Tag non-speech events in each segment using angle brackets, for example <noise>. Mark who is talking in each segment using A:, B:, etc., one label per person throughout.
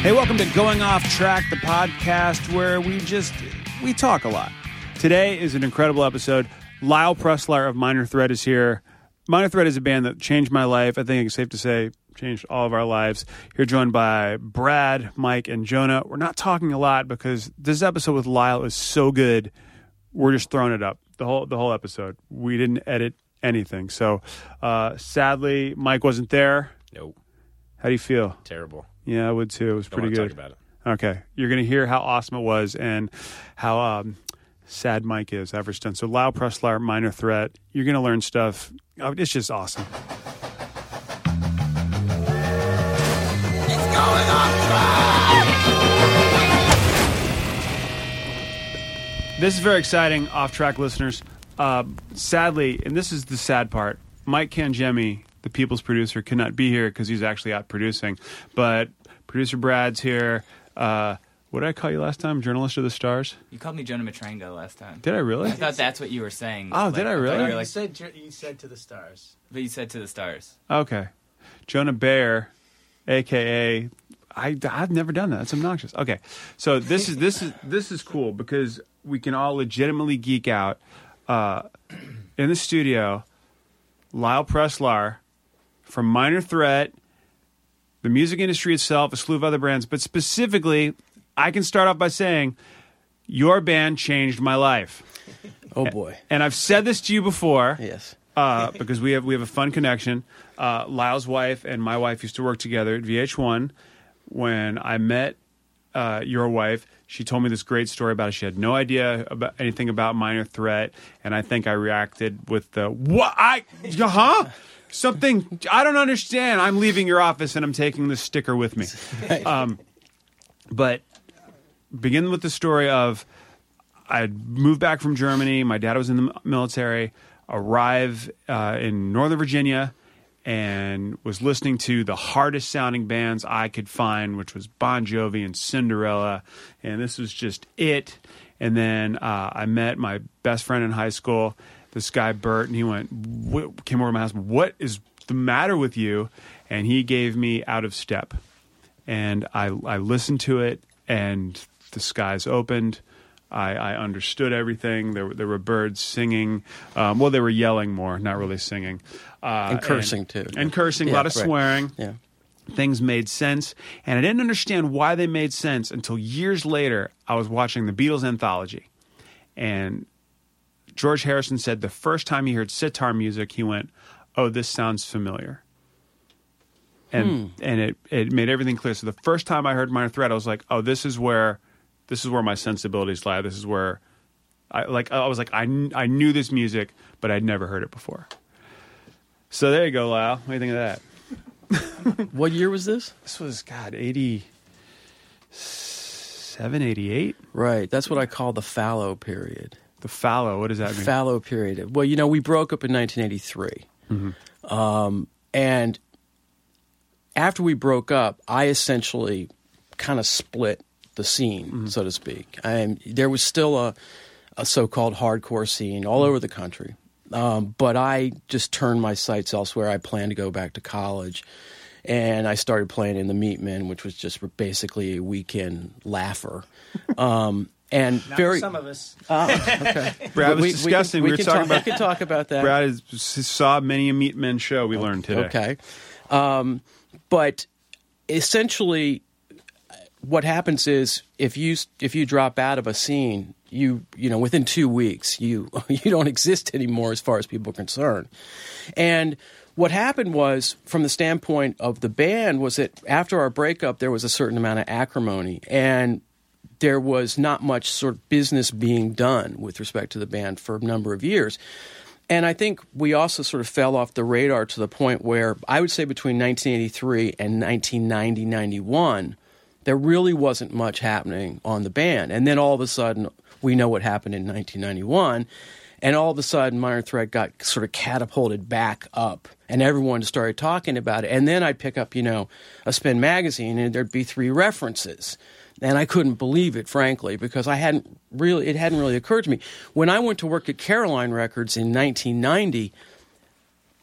A: Hey, welcome to Going Off Track, the podcast where we just we talk a lot. Today is an incredible episode. Lyle Preslar of Minor Threat is here. Minor Threat is a band that changed my life. I think it's safe to say changed all of our lives. Here joined by Brad, Mike, and Jonah. We're not talking a lot because this episode with Lyle is so good. We're just throwing it up the whole the whole episode. We didn't edit anything. So uh, sadly, Mike wasn't there.
B: Nope.
A: How do you feel?
B: Terrible.
A: Yeah, I would too. It was
B: Don't
A: pretty good.
B: talk about it.
A: Okay, you're going to hear how awesome it was and how um, sad Mike is. Average done. So Lyle Preslar, minor threat. You're going to learn stuff. Oh, it's just awesome. This is very exciting, off track listeners. Uh, sadly, and this is the sad part, Mike Kangemi, the People's producer, cannot be here because he's actually out producing. But producer Brad's here. Uh, what did I call you last time? Journalist of the Stars?
C: You called me Jonah Matranga last time.
A: Did I really?
C: I thought that's what you were saying.
A: Oh, did I really?
C: thought you were
A: You
C: like-
D: said you said to the stars.
C: but you said to the stars.
A: Okay. Jonah Bayer, aka I I've never done that. That's obnoxious. Okay. So this is this is this is cool because we can all legitimately geek out. Uh, in the studio, Lyle Preslar from Minor Threat, the music industry itself, a slew of other brands, but specifically, I can start off by saying your band changed my life.
D: Oh boy.
A: And I've said this to you before
D: Yes.
A: uh, because we have we have a fun connection. Uh, Lyle's wife and my wife used to work together at VH1. When I met uh, your wife, she told me this great story about it. She had no idea about anything about Minor Threat, and I think I reacted with the what I huh something I don't understand. I'm leaving your office and I'm taking this sticker with me. <laughs> Um, but begin with the story of I moved back from Germany. My dad was in the military. Arrive uh, in Northern Virginia, and was listening to the hardest sounding bands I could find, which was Bon Jovi and Cinderella, and this was just it. And then uh, I met my best friend in high school, this guy Bert, and he went what, came over to my house. What is the matter with you? And he gave me Out of Step, and I I listened to it, and the skies opened. I, I understood everything. There, were- there were birds singing. Um, well, they were yelling more, not really singing. Uh,
D: And cursing, too.
A: And cursing, a lot of
D: right.
A: swearing.
D: Yeah.
A: Things made sense. And I didn't understand why they made sense until years later. I was watching the Beatles anthology. And George Harrison said the first time he heard sitar music, he went, Oh, this sounds familiar. And and it, it made everything clear. So the first time I heard Minor Threat, I was like, Oh, this is where this is where my sensibilities lie. This is where I like I was like I, kn- I knew this music, but I'd never heard it before. So there you go, Lyle. What do you think of that? <laughs>
D: What year was this?
A: This was God, 87, 88?
D: Right. That's what I call the fallow period.
A: The fallow, what does that mean?
D: Fallow period. Well, you know, we broke up in 1983.
A: Mm-hmm.
D: Um, and after we broke up, I essentially kind of split the scene,
A: Mm-hmm.
D: so to speak. And there was still a, a so called hardcore scene all over the country. Um, but I just turned my sights elsewhere. I planned to go back to college. and I started playing in the Meatmen, which was just basically a weekend laugher. <laughs> Um, and
B: Not
D: very
B: for some of us. <laughs>
A: Brad was
D: we,
A: discussing. We,
D: We,
A: were talking
D: talk,
A: about.
D: we can talk about that.
A: Brad is, saw many a Meatmen show. We learned today.
D: Okay. Um, but essentially, what happens is if you if you drop out of a scene, you you know within two weeks you <laughs> you don't exist anymore as far as people are concerned. And what happened was, from the standpoint of the band, was that after our breakup, there was a certain amount of acrimony and. There was not much sort of business being done with respect to the band for a number of years. And I think we also sort of fell off the radar to the point where I would say between 1983 and 1990, 91, there really wasn't much happening on the band. And then all of a sudden, we know what happened in 1991. And all of a sudden, Minor Threat got sort of catapulted back up, and everyone started talking about it. And then I'd pick up, you know, a Spin magazine, and there'd be three references and I couldn't believe it, frankly, because I hadn't really it hadn't really occurred to me when I went to work at Caroline Records in 1990.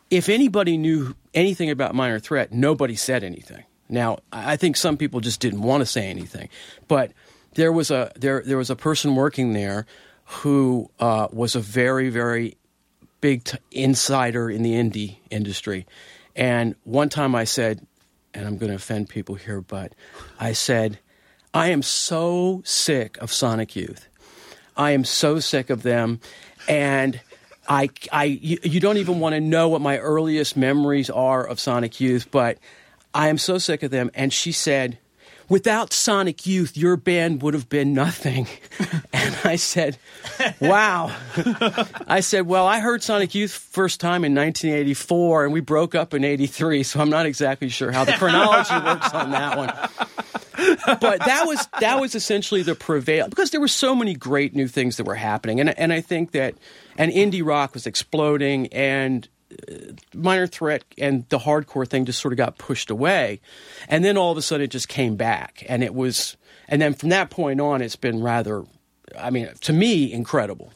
D: If anybody knew anything about Minor Threat, nobody said anything. Now, I think some people just didn't want to say anything, but there was a there there was a person working there who uh, was a very very big t- insider in the indie industry, and one time I said, and I'm going to offend people here, but I said. I am so sick of Sonic Youth. I am so sick of them, and I, I, you, you don't even want to know what my earliest memories are of Sonic Youth, but I am so sick of them. And she said, "Without Sonic Youth, your band would have been nothing." <laughs> and I said, "Wow." I said, "Well, I heard Sonic Youth first time in 1984, and we broke up in '83, so I'm not exactly sure how the <laughs> chronology works on that one." but that was that was essentially the prevail because there were so many great new things that were happening, and and I think that and indie rock was exploding, and minor threat and the hardcore thing just sort of got pushed away, and then all of a sudden it just came back, and it was, and then from that point on, it's been rather, I mean, to me, incredible.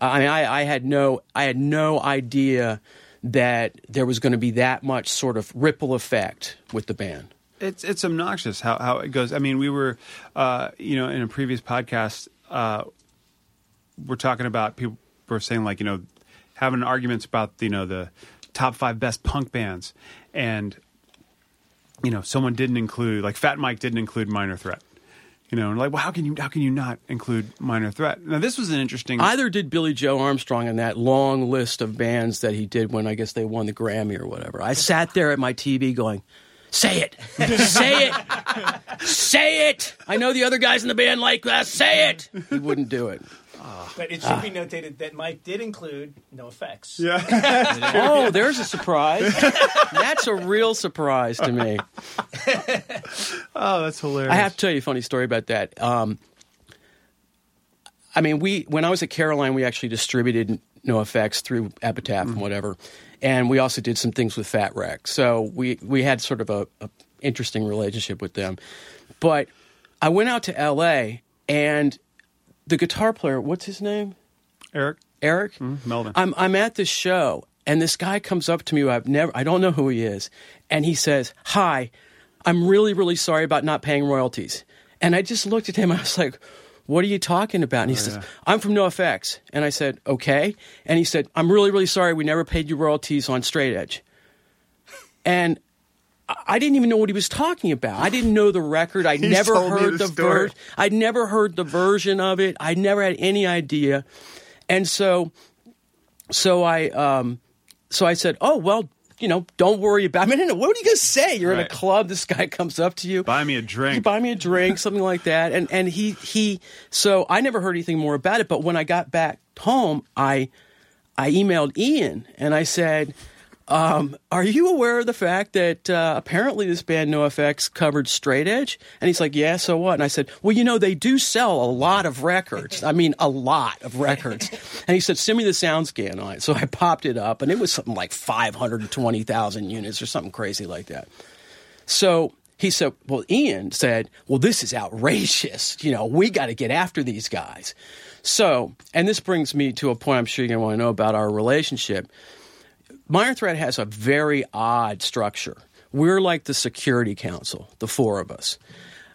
D: I mean, I, I had no I had no idea that there was going to be that much sort of ripple effect with the band.
A: It's it's obnoxious how, how it goes. I mean, we were, uh, you know, in a previous podcast, uh, we're talking about people were saying like you know having arguments about you know the top five best punk bands, and you know someone didn't include like Fat Mike didn't include Minor Threat. You know, and like, well, how can you how can you not include Minor Threat? Now, this was an interesting.
D: Either did Billie Joe Armstrong in that long list of bands that he did when I guess they won the Grammy or whatever. I sat there at my TV going, "Say it, say it, say it." I know the other guys in the band like that. Say it. He wouldn't do it. Ah.
B: But it should be ah. notated that Mike did include NoFX.
A: yeah. <laughs>
D: Oh, there's a surprise. <laughs> That's a real surprise to me. <laughs>
A: oh, that's hilarious.
D: I have to tell you a funny story about that. Um, I mean, we when I was at Caroline, we actually distributed NoFX through Epitaph and mm-hmm. whatever, and we also did some things with Fat Wreck. So we we had sort of a, a interesting relationship with them. But I went out to L.A. and the guitar player, what's his name?
A: Eric
D: Eric. Mm-hmm.
A: Melvin.
D: I'm I'm at this show, and this guy comes up to me. Who I've never, I don't know who he is, and he says, "Hi, I'm really really sorry about not paying royalties." And I just looked at him. I was like, "What are you talking about?" And he oh, says, "I'm from NoFX." And I said, "Okay." And he said, "I'm really really sorry. We never paid you royalties on Straight Edge." And I- I didn't even know what he was talking about. I didn't know the record. I'd
A: He
D: never heard
A: the
D: the
A: story.
D: version. I'd never heard the version of it. I never had any idea. And so, so I, um, so I said, "Oh well, you know, don't worry about." I mean, what are you gonna say? You're in a club. This guy comes up to you,
A: Buy me a drink.
D: buy me a drink, something like that. And and he he. So I never heard anything more about it. But when I got back home, I I emailed Ian and I said, um, "Are you aware of the fact that uh, apparently this band NoFX covered Straight Edge?" And he's like, "Yeah, so what?" And I said, "Well, you know, they do sell a lot of records. I mean, a lot of records." and he said, "Send me the sound scan on it." So I popped it up, and it was something like five hundred and twenty thousand units or something crazy like that. So he said, Well, Ian said, Well, this is outrageous. You know, we got to get after these guys. So, and this brings me to a point I'm sure you're going to want to know about our relationship. Minor Threat has a very odd structure We're like the Security Council, the four of us.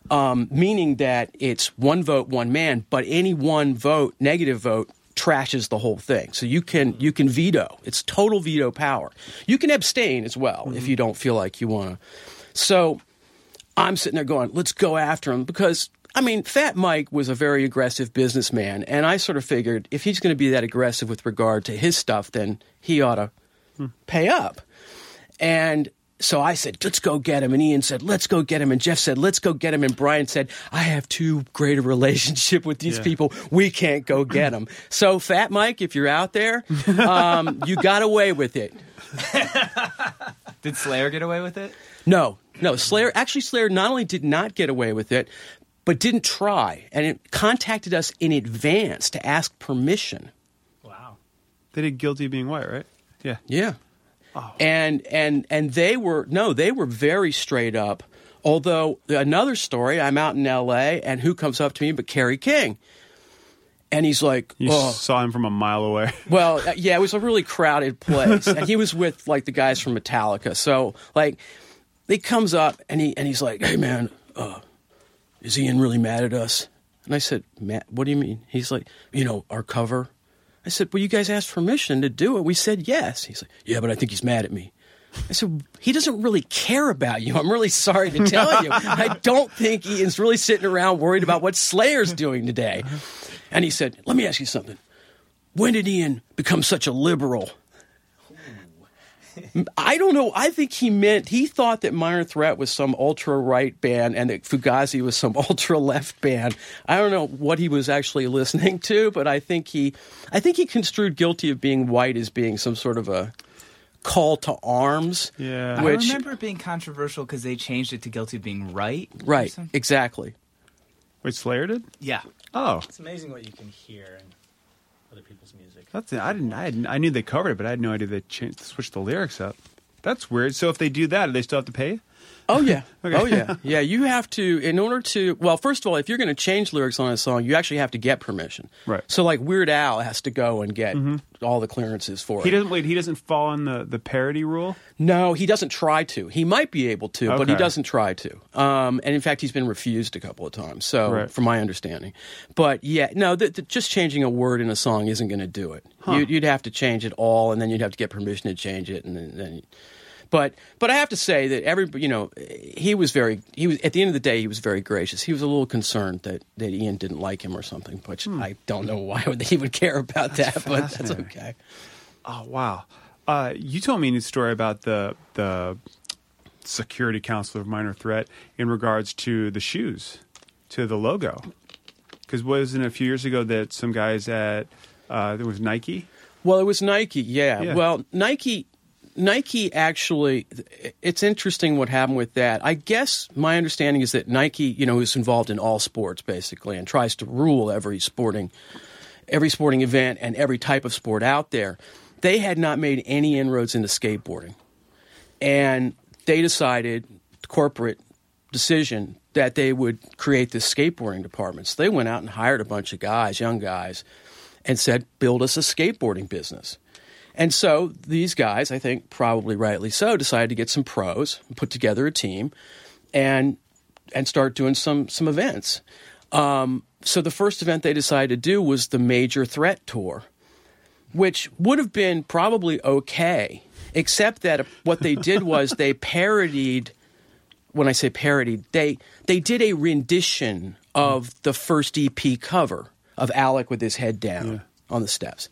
D: Um, meaning that it's one vote, one man, but any one vote, negative vote, trashes the whole thing. So you can you can veto. It's total veto power. You can abstain as well if you don't feel like you want to. So I'm sitting there going, let's go after him because I mean, Fat Mike was a very aggressive businessman, and I sort of figured if he's going to be that aggressive with regard to his stuff, then he ought to pay up. And so I said, let's go get him. And Ian said, let's go get him. And Jeff said, let's go get him. And Brian said, I have too great a relationship with these
A: Yeah.
D: people. We can't go get him. <clears throat> So, Fat Mike, if you're out there, um, you got away with it. <laughs>
C: Did Slayer get away with it?
D: No, no. Slayer actually Slayer not only did not get away with it, but didn't try, and it contacted us in advance to ask permission.
B: Wow.
A: They did guilty of being white, right? Yeah.
D: Yeah. And and and they were no, they were very straight up. Although another story, I'm out in L.A. and who comes up to me but Kerry King, and he's like,
A: You
D: "Oh,
A: saw him from a mile away. <laughs>
D: Well, uh, yeah, it was a really crowded place, and he was with like the guys from Metallica. So, like, he comes up and he and he's like, "Hey, man, uh, is Ian really mad at us?" And I said, "Matt, what do you mean?" He's like, "You know, our cover." I said, "Well, you guys asked permission to do it. We said yes." He's like, "Yeah, but I think he's mad at me." I said, "He doesn't really care about you. I'm really sorry to tell you. I don't think Ian's really sitting around worried about what Slayer's doing today." And he said, "Let me ask you something." when did Ian become such a liberal? <laughs> I don't know. I think he meant he thought that Minor Threat was some ultra right band and that Fugazi was some <laughs> ultra left band. I don't know what he was actually listening to, but I think he, I think he construed guilty of being white as being some sort of a call to arms.
A: Yeah.
D: Which
C: I remember it being controversial because they changed it to guilty of being right.
D: right, exactly.
A: Wait, Slayer did?
C: Yeah.
A: Oh,
B: It's amazing what you can hear in other people's music.
A: That's I didn't. I, hadn't, I knew they covered it, but I had no idea they changed, switched the lyrics up. That's weird. So if they do that, do they still have to pay?
D: Oh yeah. <laughs>
A: Okay.
D: Oh yeah. Yeah, you have to in order to well, first of all, if you're going to change lyrics on a song, you actually have to get permission.
A: Right.
D: So like Weird Al has to go and get all the clearances for
A: He
D: it.
A: He doesn't. Wait, he doesn't fall in the the parody rule.
D: No, he doesn't try to. He might be able to, but he doesn't try to. Um, and in fact, he's been refused a couple of times. So,
A: Right.
D: from my understanding, but yeah, no, the, the, just changing a word in a song isn't going to do it. You'd, you'd have to change it all, and then you'd have to get permission to change it, and then. then but but I have to say that every you know he was very he was at the end of the day he was very gracious. He was a little concerned that, that Ian didn't like him or something, which I don't know why would he would care about that, but that's okay.
A: Oh wow! Uh, you told me a new story about the the security council of minor threat in regards to the shoes, to the logo, because wasn't it a few years ago that some guys at uh, there was Nike.
D: Well, it was Nike, yeah.
A: Yeah.
D: Well, Nike, Nike actually, it's interesting what happened with that. I guess my understanding is that Nike, you know, is involved in all sports basically and tries to rule every sporting, every sporting event and every type of sport out there. They had not made any inroads into skateboarding, and they decided, corporate decision, that they would create this skateboarding department. So they went out and hired a bunch of guys, young guys, and said, build us a skateboarding business. And so these guys, I think probably rightly so, decided to get some pros, put together a team, and and start doing some some events. Um, so the first event they decided to do was the Major Threat Tour, which would have been probably okay, except that what they did was they <laughs> parodied. When I say parodied, they they did a rendition of the first EP cover of Alec with his head down on the steps.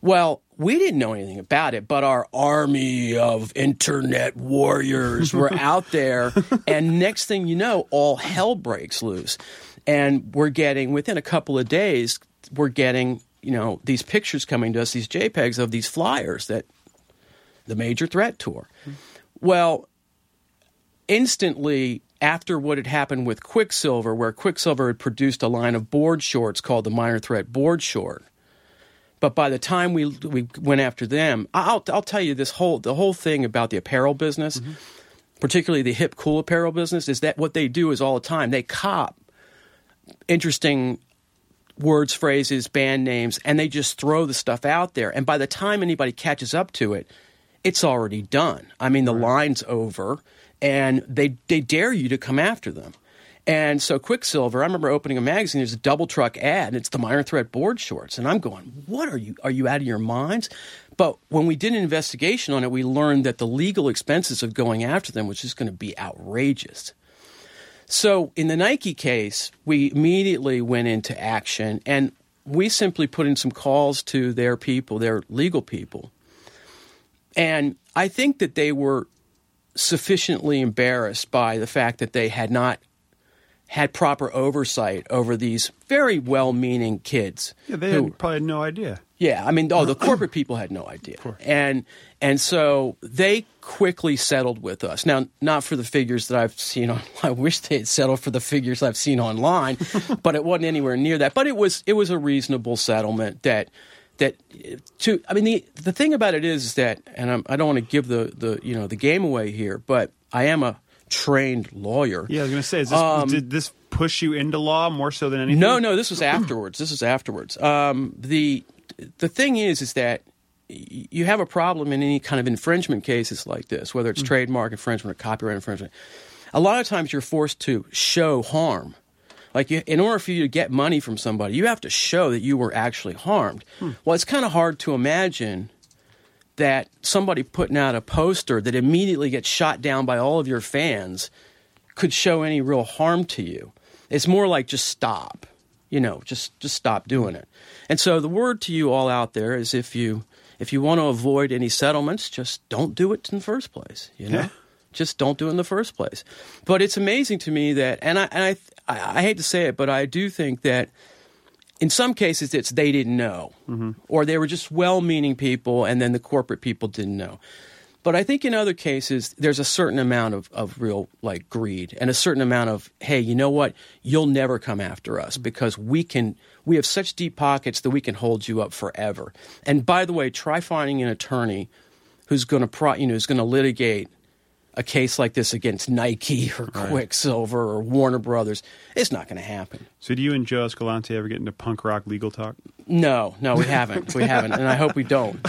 D: Well, we didn't know anything about it, but our army of internet warriors were <laughs> out there, and next thing you know, all hell breaks loose. And we're getting, within a couple of days, we're getting, you know, these pictures coming to us, these JPEGs of these flyers that the major threat tour. Well, instantly after what had happened with Quiksilver, where Quiksilver had produced a line of board shorts called the Minor Threat Board Short. But by the time we we went after them, I'll I'll tell you this whole the whole thing about the apparel business, mm-hmm. particularly the hip cool apparel business, is that what they do is all the time they cop interesting words, phrases, band names, and they just throw the stuff out there. And by the time anybody catches up to it, it's already done. I mean, the line's over, and they they dare you to come after them. And so Quiksilver, I remember opening a magazine. There's a double truck ad, and it's the Minor Threat board shorts, and I'm going, "What are you? Are you out of your minds?" But when we did an investigation on it, we learned that the legal expenses of going after them was just going to be outrageous. So in the Nike case, we immediately went into action, and we simply put in some calls to their people, their legal people, and I think that they were sufficiently embarrassed by the fact that they had not had proper oversight over these very well-meaning kids.
A: Yeah, they
D: who-
A: had, probably had no idea.
D: yeah, I mean, oh, the <clears throat> corporate people had no idea, and and so they quickly settled with us. Now, not for the figures that I've seen on. <laughs> I wish they had settled for the figures I've seen online, <laughs> but it wasn't anywhere near that. But it was it was a reasonable settlement that that to. I mean, the the thing about it is that, and I'm, I don't want to give the the you know the game away here, but I am a trained lawyer.
A: Yeah, I was going to say, is this, did this push you into law more so than anything?
D: Um, No, no, this was afterwards. This was afterwards. Um, the the thing is, is that you have a problem in any kind of infringement cases like this, whether it's trademark infringement or copyright infringement. A lot of times, you're forced to show harm. Like, you, in order for you to get money from somebody, you have to show that you were actually harmed. Well, it's kind of hard to imagine that somebody putting out a poster that immediately gets shot down by all of your fans could show any real harm to you. It's more like just stop. You know, just just stop doing it. And so the word to you all out there is if you if you want to avoid any settlements, just don't do it in the first place, you know?
A: Yeah.
D: Just don't do it in the first place. But it's amazing to me that and I and I I, I hate to say it, but I do think that in some cases it's they didn't know. Mm-hmm. Or they were just well-meaning people and then the corporate people didn't know. But i think in other cases there's a certain amount of, of real like greed and a certain amount of hey you know what? You'll never come after us because we can we have such deep pockets that we can hold you up forever. And by the way try finding an attorney who's going to pro you know who's going to litigate a case like this against Nike or Quiksilver or Warner Brothers, it's not going to happen.
A: So, do you and Joe Escalante ever get into punk rock legal talk?
D: No, no, we haven't. We haven't, and I hope we don't. <laughs>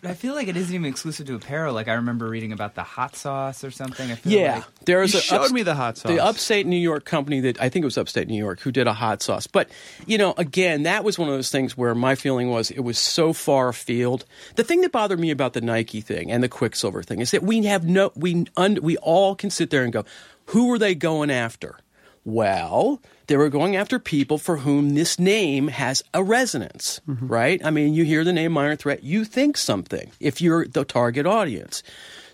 C: But I feel like it isn't even exclusive to apparel. Like I remember reading about the hot sauce or something. I feel
D: Yeah,
C: like
D: there was
A: You
D: a
A: showed me the hot sauce.
D: The upstate New York company that I think it was upstate New York who did a hot sauce. But you know, again, that was one of those things where my feeling was it was so far afield. The thing that bothered me about the Nike thing and the Quiksilver thing is that we have no we un, we all can sit there and go, who are they going after? Well, they were going after people for whom this name has a resonance, mm-hmm. right? I mean, you hear the name Minor Threat, you think something if you're the target audience.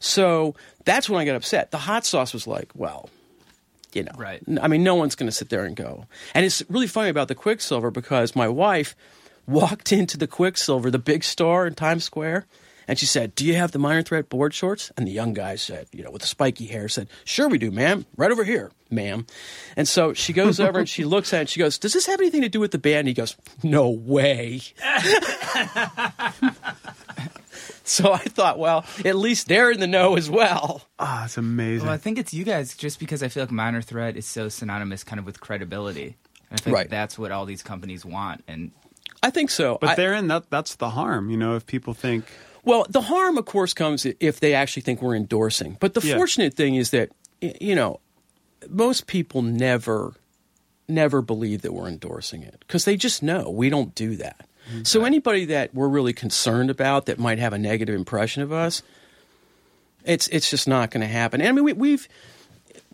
D: So that's when I got upset. The hot sauce was like, well, you know,
C: Right.
D: I mean, no one's going to sit there and go. And it's really funny about the Quiksilver because my wife walked <laughs> into the Quiksilver, the big store in Times Square, and she said, "Do you have the Minor Threat board shorts?" And the young guy said, you know, with the spiky hair, said, "Sure, we do, ma'am. Right over here, ma'am." And so she goes over and she <laughs> looks at it. and She goes, "Does this have anything to do with the band?" And he goes, "No way." <laughs> so I thought, well, at least they're in the know as well.
A: Ah, it's amazing.
C: Well, I think it's you guys just because I feel like minor threat is so synonymous kind of with credibility. And I think
D: Right.
C: that's what all these companies want. And
D: I think so.
A: but
D: I-
A: therein, that that's the harm. You know, if people think
D: Well, the harm, of course, comes if they actually think we're endorsing. But the
A: Yeah.
D: fortunate thing is that you know most people never never believe that we're endorsing it because they just know we don't do that. So anybody that we're really concerned about that might have a negative impression of us, it's it's just not going to happen. And I mean, we, we've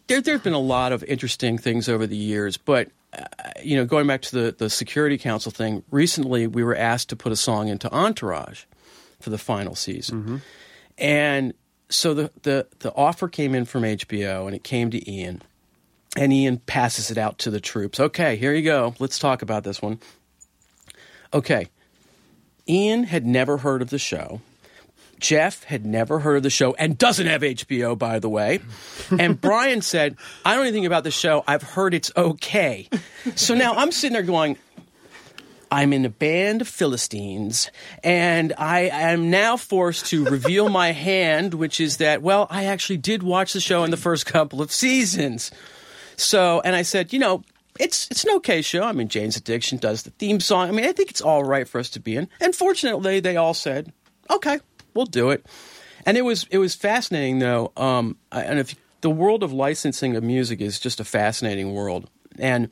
D: there there've been a lot of interesting things over the years, but uh, you know, going back to the the Security Council thing, recently we were asked to put a song into Entourage for the final season, mm-hmm. and so the, the the offer came in from HBO, and it came to Ian, and Ian passes it out to the troops. Okay, here you go. Let's talk about this one. Okay, Ian had never heard of the show. Jeff had never heard of the show and doesn't have HBO, by the way. And <laughs> Brian said, I don't know anything about the show. I've heard it's okay. So now I'm sitting there going, I'm in a band of Philistines, and I am now forced to reveal my <laughs> hand, which is that, well, I actually did watch the show in the first couple of seasons. So, and I said, you know, it's it's an okay show. I mean, Jane's Addiction does the theme song. I mean, I think it's all right for us to be in. And fortunately, they all said, okay, we'll do it. and it was it was fascinating though. Um, and if the world of licensing of music is just a fascinating world, and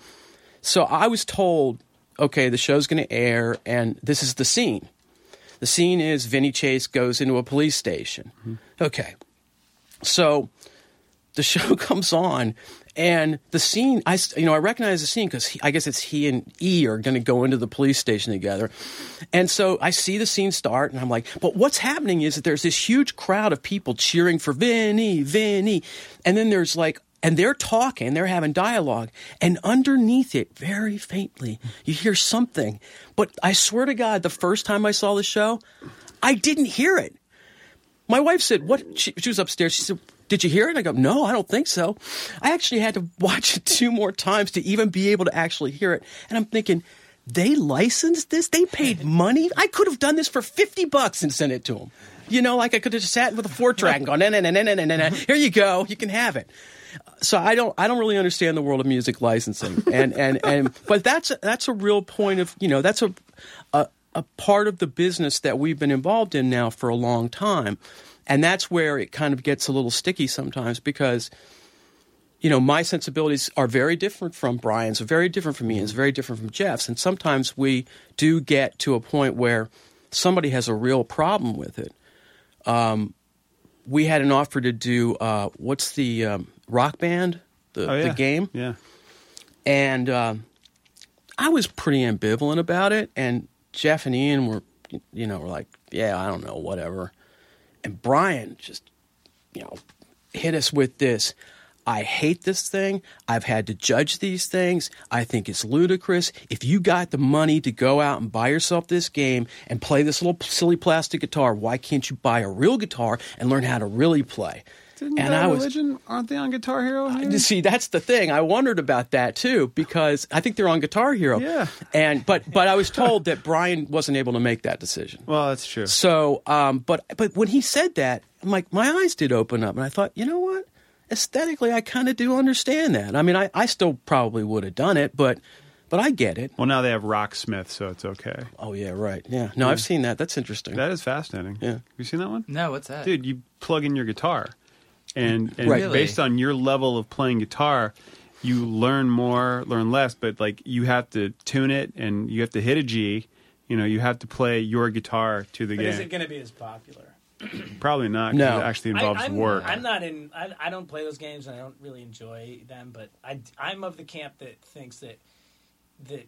D: so I was told, okay, the show's going to air, and this is the scene. The scene is Vinny Chase goes into a police station. Mm-hmm. Okay, so the <laughs> show comes on and the scene i you know i recognize the scene because i guess it's he and e are going to go into the police station together and so i see the scene start and i'm like but what's happening is that there's this huge crowd of people cheering for vinny vinny and then there's like and they're talking they're having dialogue and underneath it very faintly you hear something but i swear to god the first time i saw the show i didn't hear it my wife said, "What?" She, she was upstairs. She said, "Did you hear it?" I go, "No, I don't think so." I actually had to <laughs> watch it two more times to even be able to actually hear it. And I'm thinking, they licensed this. They paid money. I could have done this for fifty bucks and sent it to them. You know, like I could have just sat with a four track and gone, "No, no, no, no, no, no, no. Here you go. You can have it." So I don't, I don't really understand the world of music licensing, and and and, but that's a, that's a real point of, you know, that's a, a a part of the business that we've been involved in now for a long time, and that's where it kind of gets a little sticky sometimes because, you know, my sensibilities are very different from Brian's, very different from me, and it's very different from Jeff's, and sometimes we do get to a point where somebody has a real problem with it. Um, we had an offer to do uh, what's the um, rock band, the,
A: Oh, yeah.
D: the game,
A: Yeah.
D: and um, I was pretty ambivalent about it. And Jeff and Ian were, you know, were like, "Yeah, I don't know, whatever." And Brian just, you know, hit us with this. I hate this thing. I've had to judge these things. I think it's ludicrous. If you got the money to go out and buy yourself this game and play this little silly plastic guitar, why can't you buy a real guitar and learn how to really play?
A: Didn't
D: and
A: Bad
D: I was
A: Religion aren't they on Guitar Hero? here?
D: you See, that's the thing. I wondered about that too because I think they're on Guitar Hero.
A: Yeah.
D: And but but I was told that Brian wasn't able to make that decision.
A: well, that's true.
D: So, um, but but when he said that, I'm like, my eyes did open up, and I thought, you know what? Aesthetically, I kind of do understand that. I mean, I, I still probably would have done it, but but I get it.
A: Well, now they have Rocksmith, so it's okay.
D: Oh yeah, right. Yeah. No, I've seen that. That's interesting.
A: That is fascinating.
D: Yeah.
A: Have you seen that one?
C: No, what's that?
A: Dude, you plug in your guitar, and, and
D: Right.
C: Really?
A: based on your level of playing guitar, you learn more, learn less. But like you have to tune it, and you have to hit a G. You know, you have to play your guitar to the
B: But
A: game.
B: is it going to be as popular? <clears throat>
A: Probably not
D: No.
A: it actually involves
B: I, I'm,
A: work.
B: I'm not in. I, I don't play those games, and I don't really enjoy them. But I, I'm of the camp that thinks that that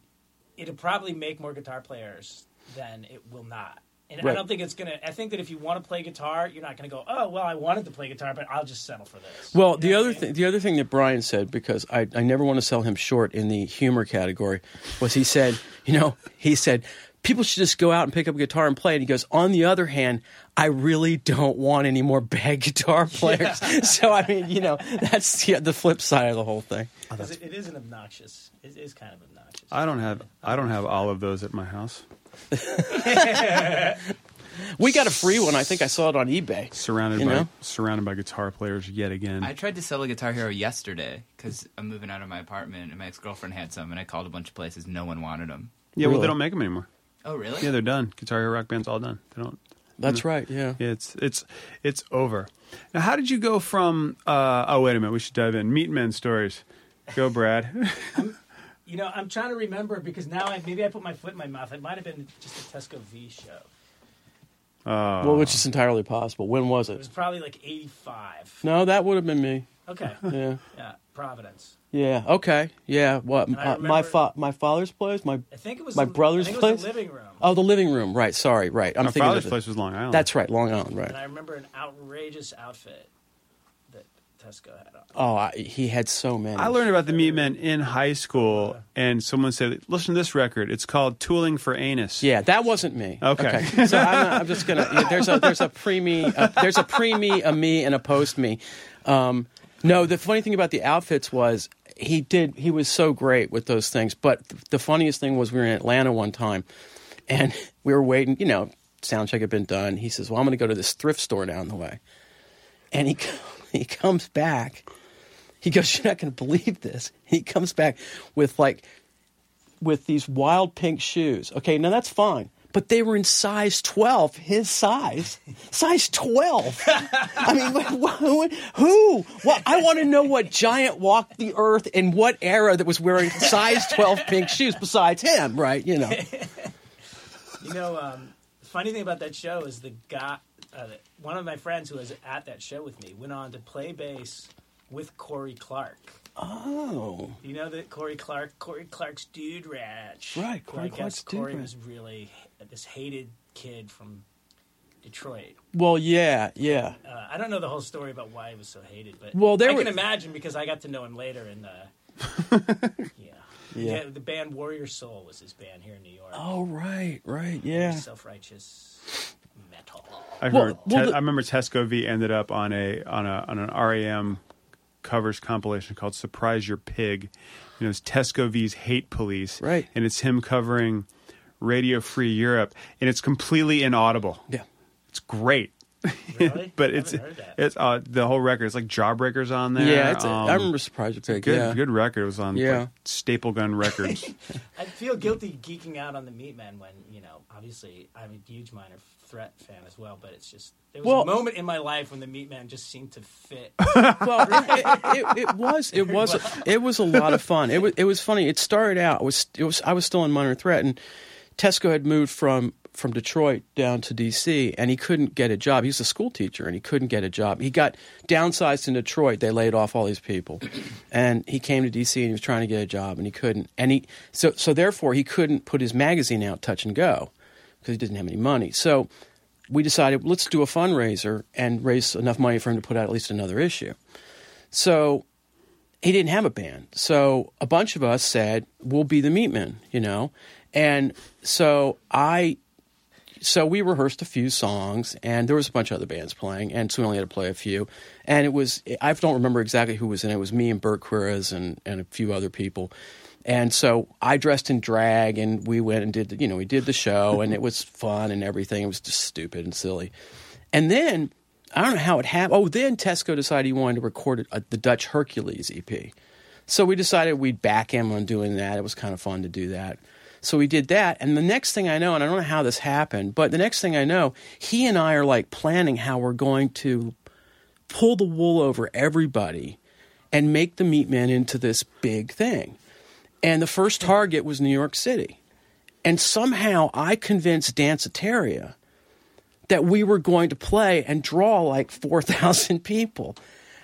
B: it'll probably make more guitar players than it will not. And I don't think it's gonna. I think that if you want to play guitar, you're not gonna go. Oh well, I wanted to play guitar, but I'll just settle for this.
D: Well,
B: You
D: the
B: know what
D: other
B: I mean?
D: thing, the other thing that Brian said, because I, I never want to sell him short in the humor category, was he said, you know, he said people should just go out and pick up a guitar and play. And he goes, on the other hand, I really don't want any more bad <laughs> guitar players. so I mean, you know, that's the, the flip side of the whole thing.
B: Oh, 'Cause it, it is an obnoxious. It is kind of obnoxious.
A: I don't have. I don't have all of those at my house. <laughs>
D: We got a free one. I think I saw it on eBay.
A: Surrounded
D: You
A: by
D: know?
A: surrounded by guitar players yet again.
C: I tried to sell a Guitar Hero yesterday because I'm moving out of my apartment and my ex girlfriend had some, and I called a bunch of places. No one wanted them.
A: yeah, well,
D: Really?
A: they don't make them anymore.
C: Oh, really?
A: Yeah, they're done. Guitar Hero Rock Band's all done. They don't.
D: That's right. Yeah.
A: Yeah, it's it's it's over. Now, how did you go from? Uh, oh, wait a minute. We should dive in. Meatmen stories. Go, Brad. <laughs>
B: You know, I'm trying to remember because now I, maybe I put my foot in my mouth. It might have been just a Tesco Vee show.
A: Uh,
D: Well, which is entirely possible. When was
B: It
D: It was
B: probably like '85.
D: No, that would have been me.
B: Okay, <laughs>
D: Yeah.
B: yeah, Providence.
D: Yeah. Okay. Yeah. What?
B: I
D: my
B: remember-
D: fa- my father's place. My
B: I think it was
D: My
B: the-
D: brother's
B: I think It was
D: place?
B: the living room.
D: oh, the living room. Right. Sorry. Right. I'm
A: my
D: thinking
A: father's
D: of it.
A: place was Long Island.
D: That's right. Long Island. Right.
B: And I remember an outrageous outfit that Tesco had on.
D: Oh, I, he had so many.
A: I learned about the Meatmen in high school, and someone said, "Listen to this record. It's called Tooling for Anus."
D: Yeah, that wasn't me.
A: Okay.
D: So I'm, I'm just gonna. yeah, there's a there's a pre me. Uh, there's a pre me, a me, and a post me. Um, no, the funny thing about the outfits was he did. He was so great with those things. But the funniest thing was we were in Atlanta one time, and we were waiting. You know, sound check had been done. He says, "Well, I'm going to go to this thrift store down the way," and he <laughs> <laughs> he comes back. He goes, "You're not going to believe this." He comes back with like with these wild pink shoes. Okay, now that's fine. but they were in size 12, his size, size 12. I mean, who? who? Well, I want to know what giant walked the earth in what era that was wearing size 12 pink shoes besides him, right? You know.
B: You know, um, funny thing about that show is the guy, uh, one of my friends who was at that show with me, went on to play bass with Kory Clarke.
D: Oh.
B: You know that Kory Clarke, Kory Clarke's Dude Ranch.
D: Right, Corey
B: I guess
D: Clark's Dude
B: Corey
D: Ranch.
B: was really this hated kid from Detroit.
D: Well, yeah, yeah.
B: Uh, I don't know the whole story about why he was so hated, but
D: Well, there
B: I can imagine because I got to know him later. And <laughs> uh, yeah.
D: Yeah.
B: the band Warrior Soul was his band here in New York.
D: Oh, right, right, yeah.
B: Self-righteous metal.
A: I
D: Well-
A: remember,
D: well,
A: Te-
D: the-
A: I remember Tesco Vee ended up on a on a on an R.E.M. covers compilation called "Surprise Your Pig." You know, it's Tesco Vee's "Hate Police,"
D: Right.
A: And it's him covering Radio Free Europe, and it's completely inaudible.
D: Yeah.
A: It's great.
B: Really? <laughs>
A: but
B: I
A: it's
B: heard that.
A: it's uh, the whole record. It's like Jawbreakers on there.
D: Yeah, it's a,
A: Um,
D: I remember Surprise Your Pig.
A: good
D: yeah.
A: good record. It was on
D: Yeah.
A: like, Staple Gun Records. <laughs>
B: I feel guilty geeking out on the Meatmen when you know. Obviously, I'm a huge Minor Threat fan as well, but it's just there was
D: Well-
B: a moment in my life when the Meatmen just seemed to fit. <laughs>
D: well, it, it, it, was it was it was a lot of fun. It was it was funny. It started out it was it was I was still in Minor Threat, and Tesco had moved from from Detroit down to D.C. and he couldn't get a job. He was a school teacher and he couldn't get a job. He got downsized in Detroit. They laid off all these people, <clears throat> and he came to D.C. and he was trying to get a job and he couldn't. And he so so therefore he couldn't put his magazine out, Touch and Go, because he didn't have any money. So we decided let's do a fundraiser and raise enough money for him to put out at least another issue. So he didn't have a band. So a bunch of us said, we'll be the Meatmen, you know? And so I, so we rehearsed a few songs and there was a bunch of other bands playing and so we only had to play a few. And it was, I don't remember exactly who was in it. It was me and Bert Queiroz and, and a few other people. And so I dressed in drag and we went and did, the, you know, we did the show and it was <laughs> fun and everything. It was just stupid and silly. And then I don't know how it happened. Oh, then Tesco decided he wanted to record a, the Dutch Hercules EP. So we decided we'd back him on doing that. It was kind of fun to do that. So we did that. And the next thing I know, and I don't know how this happened, but the next thing I know, he and I are like planning how we're going to pull the wool over everybody and make the Meatmen into this big thing. And the first target was New York City. And somehow I convinced Danceteria that we were going to play and draw like 4,000 <laughs> people.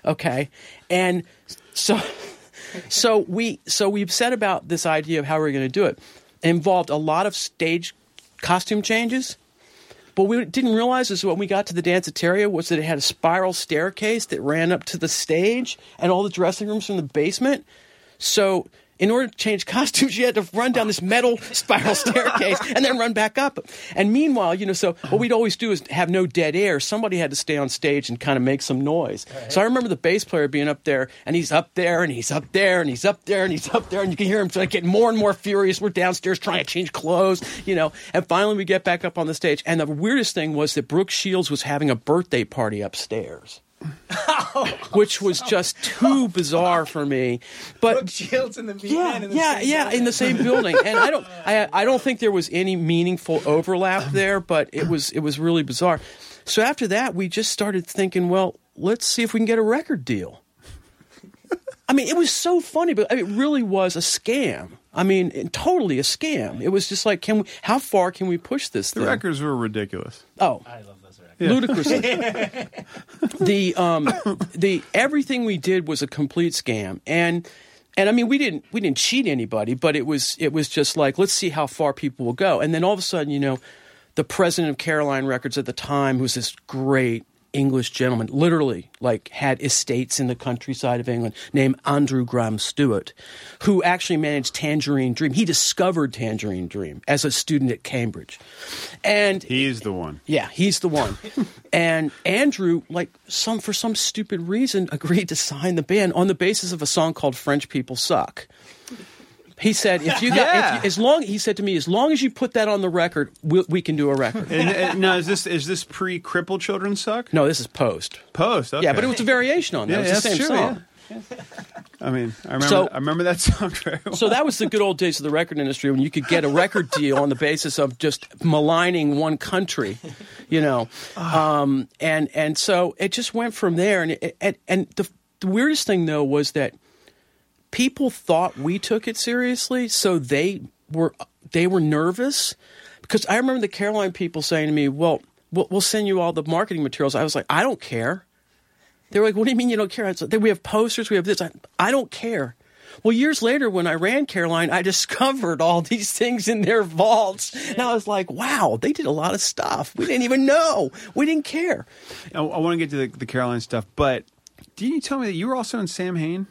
D: Okay. And so, <laughs> so we, so we've set about this idea of how we're going to do it. It involved a lot of stage costume changes. But we didn't realize is when we got to the danceteria was that it had a spiral staircase that ran up to the stage and all the dressing rooms from the basement. So in order to change costumes, you had to run down this metal spiral <laughs> staircase and then run back up. And meanwhile, you know, so what we'd always do is have no dead air. Somebody had to stay on stage and kind of make some noise. So I remember the bass player being up there, and he's up there, and he's up there, and he's up there, and he's up there, and you can hear him like getting more and more furious. We're downstairs trying to change clothes, you know. And finally, we get back up on the stage. And the weirdest thing was that Brooke Shields was having a birthday party upstairs <laughs> which was just too bizarre for me. But
B: Brooke Shields and the Meatmen
D: yeah,
B: in the
D: yeah,
B: same
D: yeah,
B: building.
D: in the same building, and I don't, <laughs> I, I don't think there was any meaningful overlap there, but it was, it was really bizarre. So after that, we just started thinking, well, let's see if we can get a record deal. I mean, it was so funny, but I mean, it really was a scam. I mean, totally a scam. It was just like, can we? How far can we push this
A: the
D: thing?
A: records were ridiculous.
D: Oh,
B: I love those records.
D: ludicrously. <laughs> the um, the everything we did was a complete scam, and and I mean we didn't we didn't cheat anybody, but it was it was just like let's see how far people will go, and then all of a sudden you know, the president of Caroline Records at the time was this great English gentleman, literally like had estates in the countryside of England, named Andrew Graham Stewart, who actually managed Tangerine Dream. He discovered Tangerine Dream as a student at Cambridge, and
A: He's the one.
D: yeah, he's the one. <laughs> and Andrew, like some for some stupid reason, <laughs> agreed to sign the band on the basis of a song called "French People Suck." He said, "If you got,
A: Yeah.
D: if you, as long," he said to me, "as long as you put that on the record, we, we can do a record."
A: And, and now is this is this pre crippled children suck?
D: no, this is post.
A: Post. Okay.
D: Yeah, but it was a variation on that.
A: Yeah,
D: it was the same
A: true,
D: song.
A: I mean, I remember,
D: So-
A: I remember that <laughs> song very well.
D: So that was the good old days of the record industry when you could get a record deal on the basis of just maligning one country, you know, um, and and so it just went from there. And it, and, and the, the weirdest thing though was that people thought we took it seriously, so they were they were nervous because I remember the Caroline people saying to me, "Well, we'll, send you all the marketing materials." I was like, "I don't care." They were like, "What do you mean you don't care?" I said, "We have posters, we have this. I, I don't care." Well, years later, when I ran Caroline, I <laughs> discovered all these things in their vaults, and I was like, "Wow, they did a lot of stuff. We didn't even know. We didn't care."
A: I, I want to get to the, the Caroline stuff, but didn't you tell me that you were also in Samhain?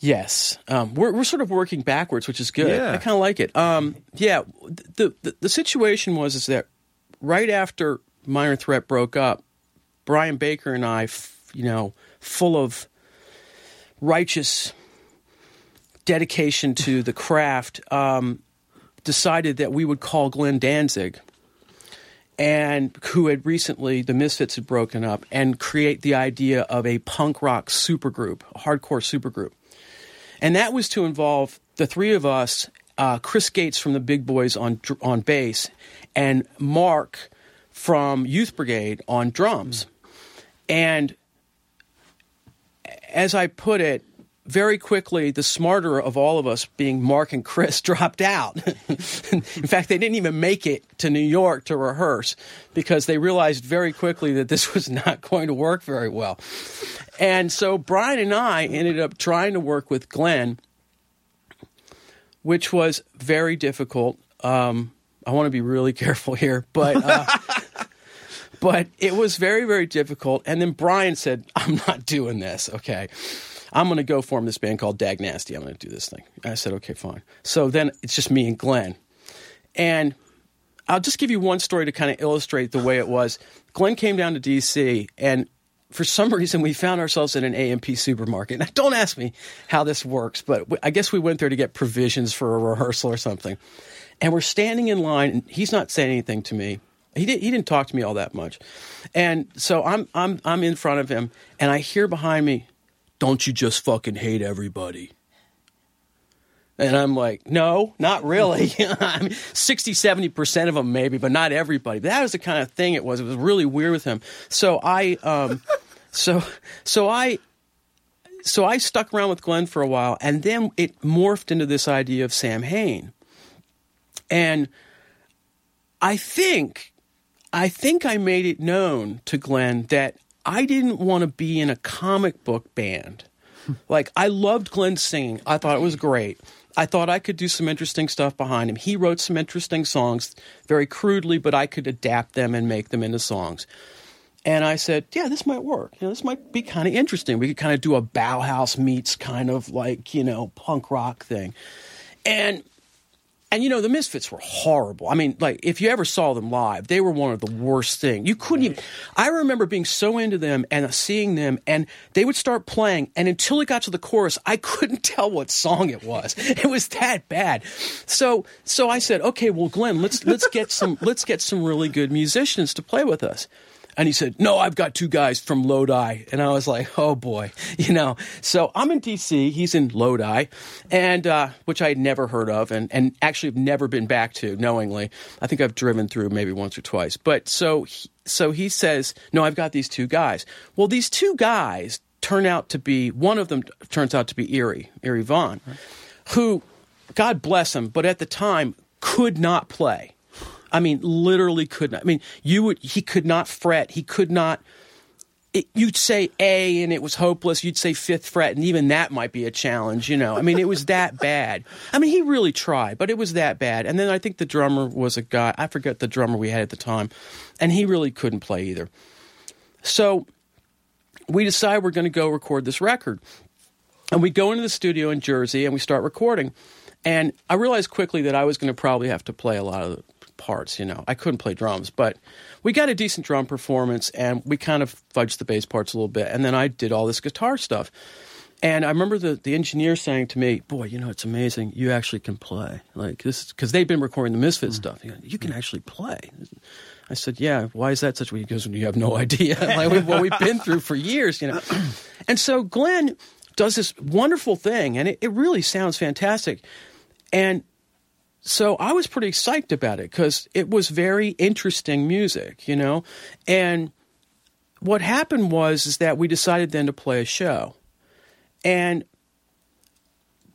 D: Yes, um, we're we're sort of working backwards, which is good.
A: Yeah.
D: I kind of like it. Um, yeah, the, the the situation was is that right after Minor Threat broke up, Brian Baker and I, f- you know, full of righteous dedication to the craft, um, decided that we would call Glenn Danzig, and who had recently the Misfits had broken up, and create the idea of a punk rock supergroup, a hardcore supergroup, and that was to involve the three of us, uh, Chris Gates from the Big Boys on on bass, and Mark from Youth Brigade on drums, and as I put it, very quickly, the smarter of all of us, being Mark and Chris, <laughs> dropped out. In fact, they didn't even make it to New York to rehearse because they realized very quickly that this <laughs> was not going to work very well. And so Brian and I ended up trying to work with Glenn, which was very difficult. Um, I want to be really <laughs> careful here, but. Uh, but it was very very difficult and then brian said i'm not doing this okay i'm going to go form this band called dag nasty. I'm going to do this thing. I said okay fine. So then it's just me and glenn. And i'll just give you one story to kind of illustrate the way it was. Glenn came down to dc and for some <laughs> reason we found ourselves in an amp supermarket. Now don't ask me how this works but i guess we went there to get provisions for a rehearsal or something. And we're standing in line and he's not saying anything to me. He didn't. He didn't talk to me all that much, and so I'm I'm I'm in front of him, and I hear behind me, "Don't you just fucking hate everybody?" And I'm like, no, not really. <laughs> I mean, 60, 70% of them maybe, but not everybody. But that was the kind of thing it was. It was really weird with him. So I, um, <laughs> so, so I, so I stuck around with Glenn for a while and then it morphed into this idea of Samhain. And I think I think I made it known to Glenn that I didn't want to be in a comic book band. <laughs> like I loved Glenn singing. I thought it was great. I thought I could do some interesting stuff behind him. He wrote some interesting songs, very crudely, but I could adapt them and make them into songs. And I said, "Yeah, this might work. You know, this might be kind of interesting. We could kind of do a Bauhaus meets kind of like you know punk rock thing." And and you know the Misfits were horrible. I mean, like if you ever saw them live, they were one of the worst thing. You couldn't even. I remember being so into them and seeing them, and they would start playing, and until it got to the chorus, I couldn't <laughs> tell what song it was. It was that bad. So, so I said, okay, well, Glenn, let's let's get some let's get some really good musicians to play with us. And he said, No, I've got two guys from Lodi. And I was like, Oh boy, <laughs> you know. So I'm in DC, he's in Lodi, and uh, which I had never heard of and, and actually have never been back to knowingly. I think I've driven through maybe once or twice. But so he, so he says, No, I've got these two guys. Well, these two guys turn out to be one of them turns out to be Eerie, Eerie Von, who, God bless him, but at the time could not play. I mean, literally could not. I mean, you would. He could not fret. He could not. It, you'd say A and it was hopeless. You'd say fifth fret, and even that might be a challenge. You know, I mean, it was that bad. I mean, he really tried, but it was that bad. And then I think the drummer was a guy. I forget the drummer we had at the time, and he really couldn't play either. So we decide we're going to go record this record, and we go into the studio in Jersey and we start recording. And I realized quickly that I was going to probably have to play a lot of parts. You know, I couldn't play drums, but we got a decent drum performance, and we kind of fudged the bass parts a little bit. And then I did all this guitar stuff. And I remember the, the engineer saying to me, "Boy, you know, it's amazing. You actually can play like this because they've been recording the Misfit hmm. stuff. You, know, you can hmm. actually play." I said, "Yeah. Why is that such?" a?" He goes, "You have no idea. <laughs> like what we've been through for years, you know." <clears throat> And so Glenn does this wonderful thing, and it, it really sounds fantastic. And so I was pretty psyched about it because it was very interesting music, you know. And what happened was is that we decided then to play a show, and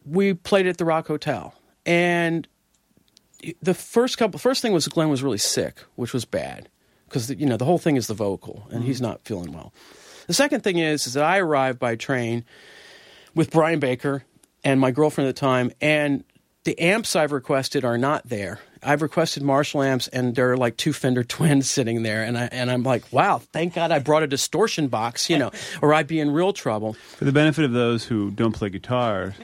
D: we played at the Rock Hotel. And the first couple, first thing was Glenn was really sick, which was bad because you know the whole thing is the vocal, and he's mm-hmm. not feeling well. The second thing is is that I arrived by train with Brian Baker and my girlfriend at the time, and the amps I've requested are not there. I've requested Marshall amps, and there are like two Fender <laughs> Twins sitting there, and I and I'm like, wow, thank God I brought a distortion box, you know, <laughs> or I'd be in real trouble.
A: For the benefit of those who don't play guitar,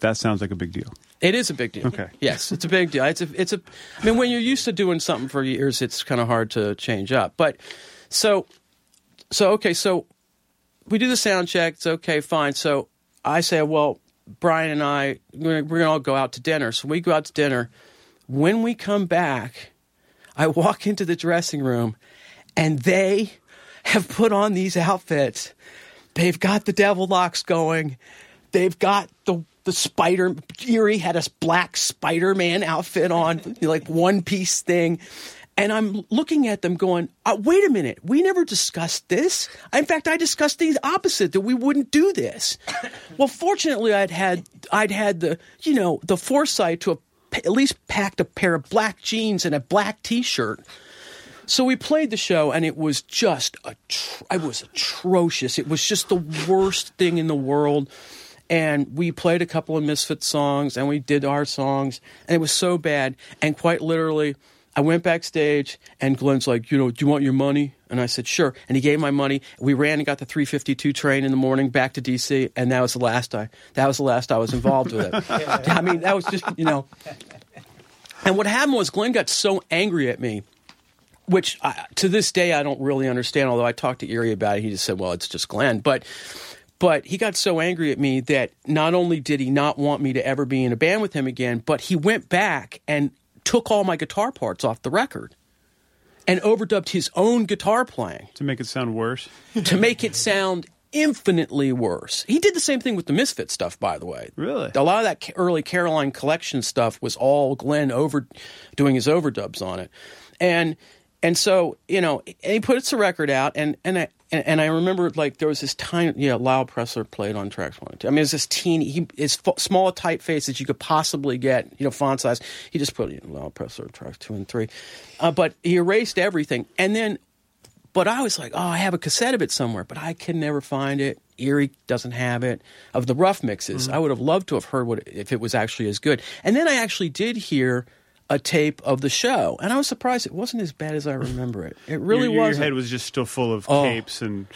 A: that sounds like a big deal.
D: It is a big deal.
A: Okay.
D: Yes, it's a big deal. It's a, it's a. I mean, when you're used to doing something for years, it's kind of hard to change up. But so, so okay, so we do the sound check. It's okay, fine. So I say, well, Brian and I, we're going to all go out to dinner. So we go out to dinner. When we come back, I walk into the dressing room, and they have put on these outfits. They've got the devil locks going. They've got the the spider. Eerie had a black Spider Man outfit on, like one piece thing. And I'm looking at them going, uh, wait a minute, we never discussed this. In fact, I discussed the opposite, that we wouldn't do this. <laughs> well, fortunately, I'd had, I'd had the, you know, the foresight to have at least packed a pair of black jeans and a black t-shirt. So we played the show, and it was just a, it was atrocious. It was just the worst thing in the world and we played a couple of Misfit songs and we did our songs, and it was so bad. And quite literally, I went backstage and Glenn's like, you know, do you want your money? And I said, sure. And he gave my money. We ran and got the 352 train in the morning back to DC, and that was the last I that was the last I was involved with it. <laughs> I mean, that was just you know. And what happened was Glenn got so angry at me, which I, to this day I don't really understand. Although I talked to Eerie about it, he just said, "Well, it's just Glenn." But but he got so angry at me that not only did he not want me to ever be in a band with him again, but he went back and took all my guitar parts off the record and overdubbed his own guitar playing
A: to make it sound worse.
D: to make it sound infinitely worse. He did the same thing with the Misfit stuff, by the way.
A: Really?
D: A lot of that early Caroline collection stuff was all Glenn over doing his overdubs on it, and and so you know he puts the record out, and and I, and, and I remember like there was this tiny, yeah, Lyle Preslar played on tracks one. Two. I mean, it was this teeny, he, as f- small a typeface as you could possibly get, you know, font size. He just put you know, Lyle Preslar tracks two and three, uh, but he erased everything. And then, but I was like, oh, I have a cassette of it somewhere, but I can never find it. Eerie doesn't have it of the rough mixes.
A: Mm-hmm.
D: I would have loved to have heard what if it was actually as good. And then I actually did hear a tape of the show, and I was surprised it wasn't as bad as I remember it. It really
A: your, your
D: was.
A: head was just still full of
D: Oh.
A: capes and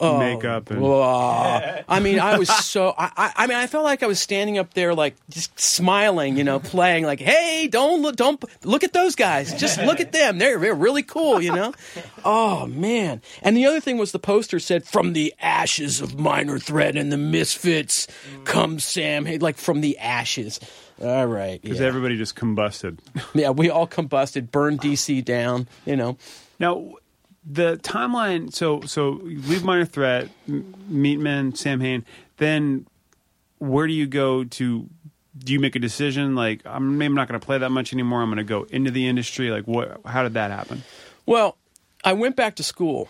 A: oh. makeup and
D: Oh, <laughs> I mean, I was so. I, I, mean, I felt like I was standing up there, like just smiling, you know, playing, like, "Hey, don't look, don't look at those guys. Just look at them. They're they're really cool, you know." Oh man! And the other thing was the poster said, "From the ashes of Minor Threat and the Misfits, comes Sam." Hey, like from the ashes. All right.
A: because
D: Yeah.
A: everybody just combusted. <laughs>
D: yeah, we all combusted, burned DC down. You know.
A: Now, the timeline. So, so you leave Minor Threat, Meatmen, Sam Hain. Then, where do you go to? Do you make a decision like I'm maybe not going to play that much anymore? I'm going to go into the industry. Like, what? How did that happen?
D: Well, I went back to school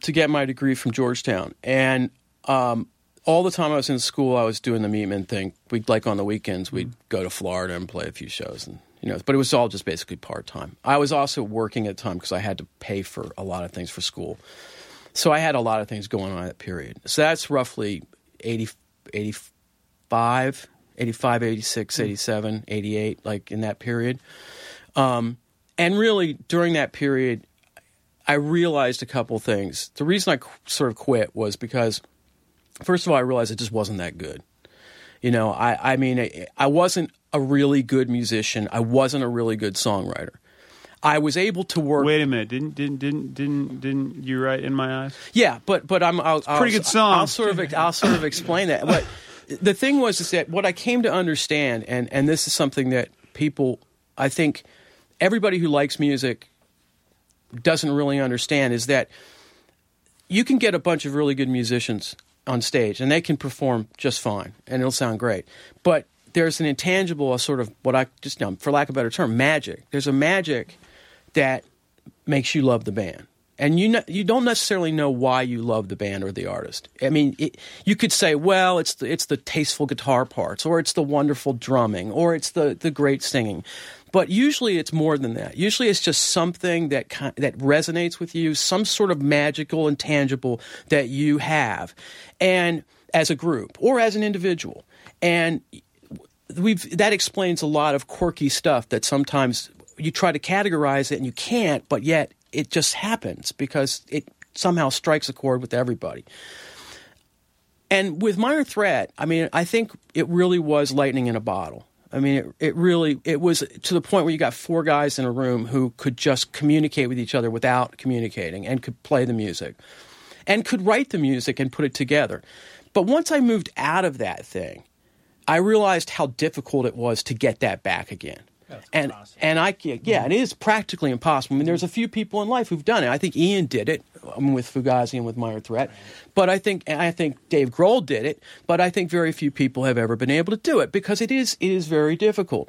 D: to get my degree from Georgetown, and um, all the time I was in school, I was doing the Meatmen thing. We'd like on the weekends, we'd go to Florida and play a few shows, and you know, but it was all just basically part time. I was also working at the time because I had to pay for a lot of things for school, so I had a lot of things going on at that period. So that's roughly 80, 85, 85, 86, 87, 88, like in that period. Um, and really, during that period, I realized a couple things. The reason I sort of quit was because, first of all, I realized it just wasn't that good. You know, I, I mean, I, I wasn't a really good musician. I wasn't a really good songwriter. I was able to work.
A: Wait a minute! Didn't didn't didn't didn't didn't you write in my eyes?
D: Yeah, but but I'm I'll, I'll,
A: pretty good song.
D: I'll sort of I'll sort of explain that. But the thing was is that what I came to understand, and and this is something that people, I think, everybody who likes music doesn't really understand is that you can get a bunch of really good musicians on stage, and they can perform just fine, and it'll sound great. But there's an intangible, a sort of what I just, you know, for lack of a better term, magic. There's a magic that makes you love the band. And you know, you don't necessarily know why you love the band or the artist. I mean, it, you could say, well, it's the, it's the tasteful guitar parts, or it's the wonderful drumming, or it's the, the great singing. But usually it's more than that. Usually it's just something that that resonates with you, some sort of magical and tangible that you have, and as a group or as an individual. And we've that explains a lot of quirky stuff that sometimes you try to categorize it and you can't, but yet it just happens because it somehow strikes a chord with everybody. And with Minor Threat, I mean, I think it really was lightning in a bottle. I mean, it, it really it was to the point where you got four guys in a room who could just communicate with each other without communicating and could play the music and could write the music and put it together. But once I moved out of that thing, I realized how difficult it was to get that back again. And and I yeah, it is practically impossible. I mean, there's a few people in life who've done it. I think Ian did it um, with Fugazi and with Minor Threat, but I think I think Dave Grohl did it. But I think very few people have ever been able to do it because it is it is very difficult.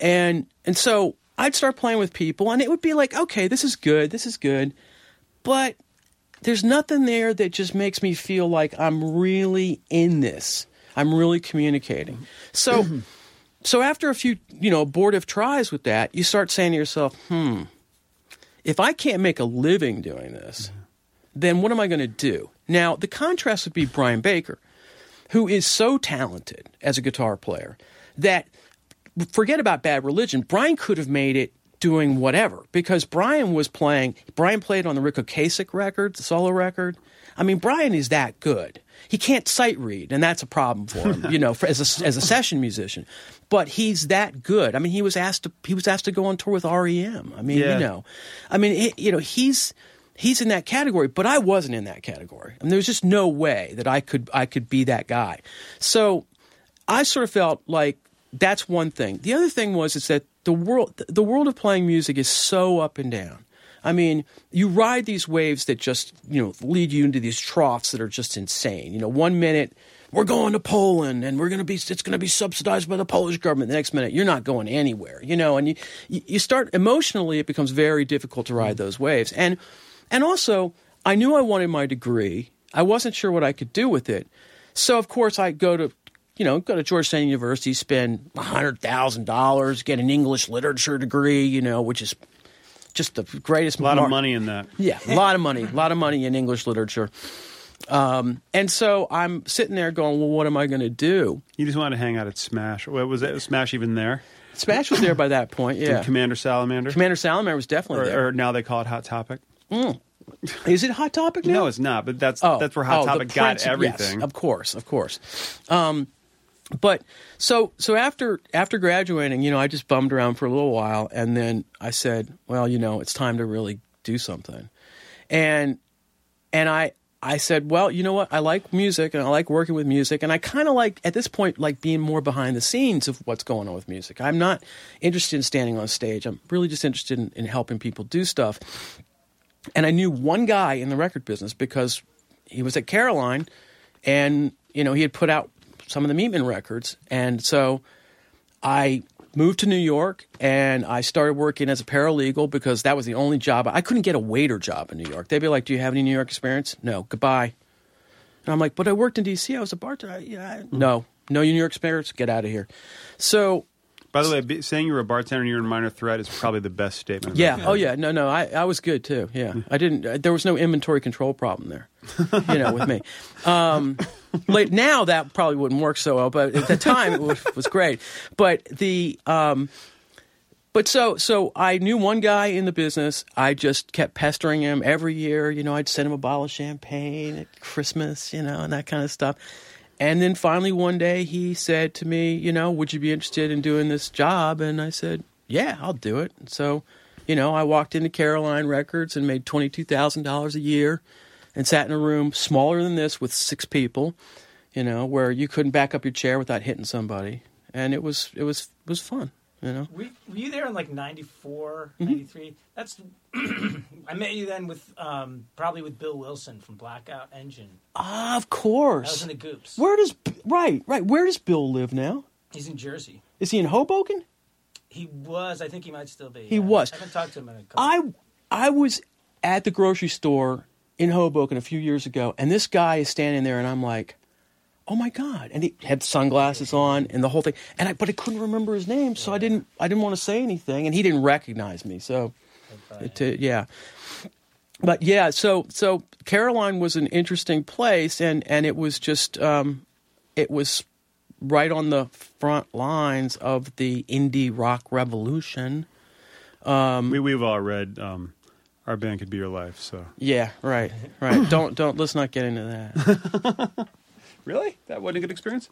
D: And and so I'd start playing with people, and it would be like, okay, this is good, this is good, but there's nothing there that just makes me feel like I'm really in this. I'm really communicating. So, <clears throat> so after a few, you know, abortive tries with that, you start saying to yourself, hmm, if I can't make a living doing this, then what am I going to do? Now, the contrast would be Brian Baker, who is so talented as a guitar player that forget about bad religion. Brian could have made it doing whatever because Brian was playing. Brian played on the Ric Ocasek record, the solo record. I mean, Brian is that good. He can't sight read, and that's a problem for him, <laughs> you know, for, as a as a session musician. But he's that good. I mean, he was asked to he was asked to go on tour with REM. I mean,
A: Yeah.
D: you know, I mean, it, you know, he's he's in that category, but I wasn't in that category. I mean, there was just no way that I could I could be that guy. So I sort of felt like that's one thing. The other thing was is that the world the world of playing music is so up and down. I mean, you ride these waves that just, you know, lead you into these troughs that are just insane. You know, one minute we're going to Poland and we're going to be it's going to be subsidized by the Polish government. The next minute you're not going anywhere, you know, and you you start emotionally it becomes very difficult to ride those waves. And and also, I knew I wanted my degree. I wasn't sure what I could do with it. So of course I go to you know, go to Georgetown University, spend hundred thousand dollars, get an English literature degree, you know, which is just the greatest.
A: A lot
D: mar-
A: of money in that.
D: Yeah, a lot of money, a lot of money in English literature. Um, and so I'm sitting there going, well, what am I going to do?
A: You just wanted to hang out at Smash. What was it? Was Smash even there?
D: Smash was there by that point. Yeah,
A: Commander Salamander.
D: Commander Salamander was definitely there.
A: or, or now they call it Hot Topic.
D: Is it Hot Topic now?
A: No, it's not. But that's
D: Oh,
A: that's where Hot
D: oh,
A: Topic got
D: princi-
A: everything.
D: Yes, of course, of course. Um, but so so after after graduating, you know, I just bummed around for a little while, and then I said, well, you know, it's time to really do something, and and I I said, well, you know what, I like music and I like working with music, and I kind of like at this point like being more behind the scenes of what's going on with music. I'm not interested in standing on stage. I'm really just interested in, in helping people do stuff. And I knew one guy in the record business because he was at Caroline, and you know he had put out some of the Meatmen records, and so I moved to New York and I started working as a paralegal because that was the only job I couldn't get a waiter job in New York. They'd be like, "Do you have any New York experience?" No, goodbye. And I'm like, "But I worked in D.C. I was a bartender." Yeah, I- hmm. no, no New York experience. Get out of here. So
A: By the way, saying you were a bartender and you're in minor threat is probably the best statement.
D: Yeah. Oh, yeah. No, no. I, I was good too. Yeah. I didn't. uh, There was no inventory control problem there. You know, with me. Um, late now that probably wouldn't work so well, but at the time it was, was great. But the. Um, but so so I knew one guy in the business. I just kept pestering him every year. You know, I'd send him a bottle of champagne at Christmas, you know, and that kind of stuff. And then finally one day he said to me, you know, would you be interested in doing this job? And I said, yeah, I'll do it. So, you know, I walked into Caroline Records and made twenty two thousand dollars a year, and sat in a room smaller than this with six people, you know, where you couldn't back up your chair without hitting somebody, and it was it was it was fun. You know.
B: Were, were you there in like 94,
D: Mm-hmm.
B: 93? That's <clears throat> I met you then with um, probably with Bill Wilson from Blackout Engine.
D: Of course.
B: I was in the Goops.
D: Where does right right Where does Bill live now?
B: He's in Jersey.
D: Is he in Hoboken?
B: He was. I think he might still be.
D: He
B: yeah.
D: was.
B: I haven't talked to him in a couple.
D: I I was at the grocery store in Hoboken a few years ago, and this guy is standing there, and I'm like, "Oh my god!" And he had sunglasses on and the whole thing, and I but I couldn't remember his name, so I didn't I didn't want to say anything, and he didn't recognize me, so it, uh, yeah. But yeah, so so Caroline was an interesting place, and and it was just um, it was right on the front lines of the indie rock revolution.
A: we, we've all read um, Our Band Could Be Your Life, so.
D: Yeah, right, right. <laughs> don't don't let's not get into that. <laughs>
A: Really? That wasn't a good experience?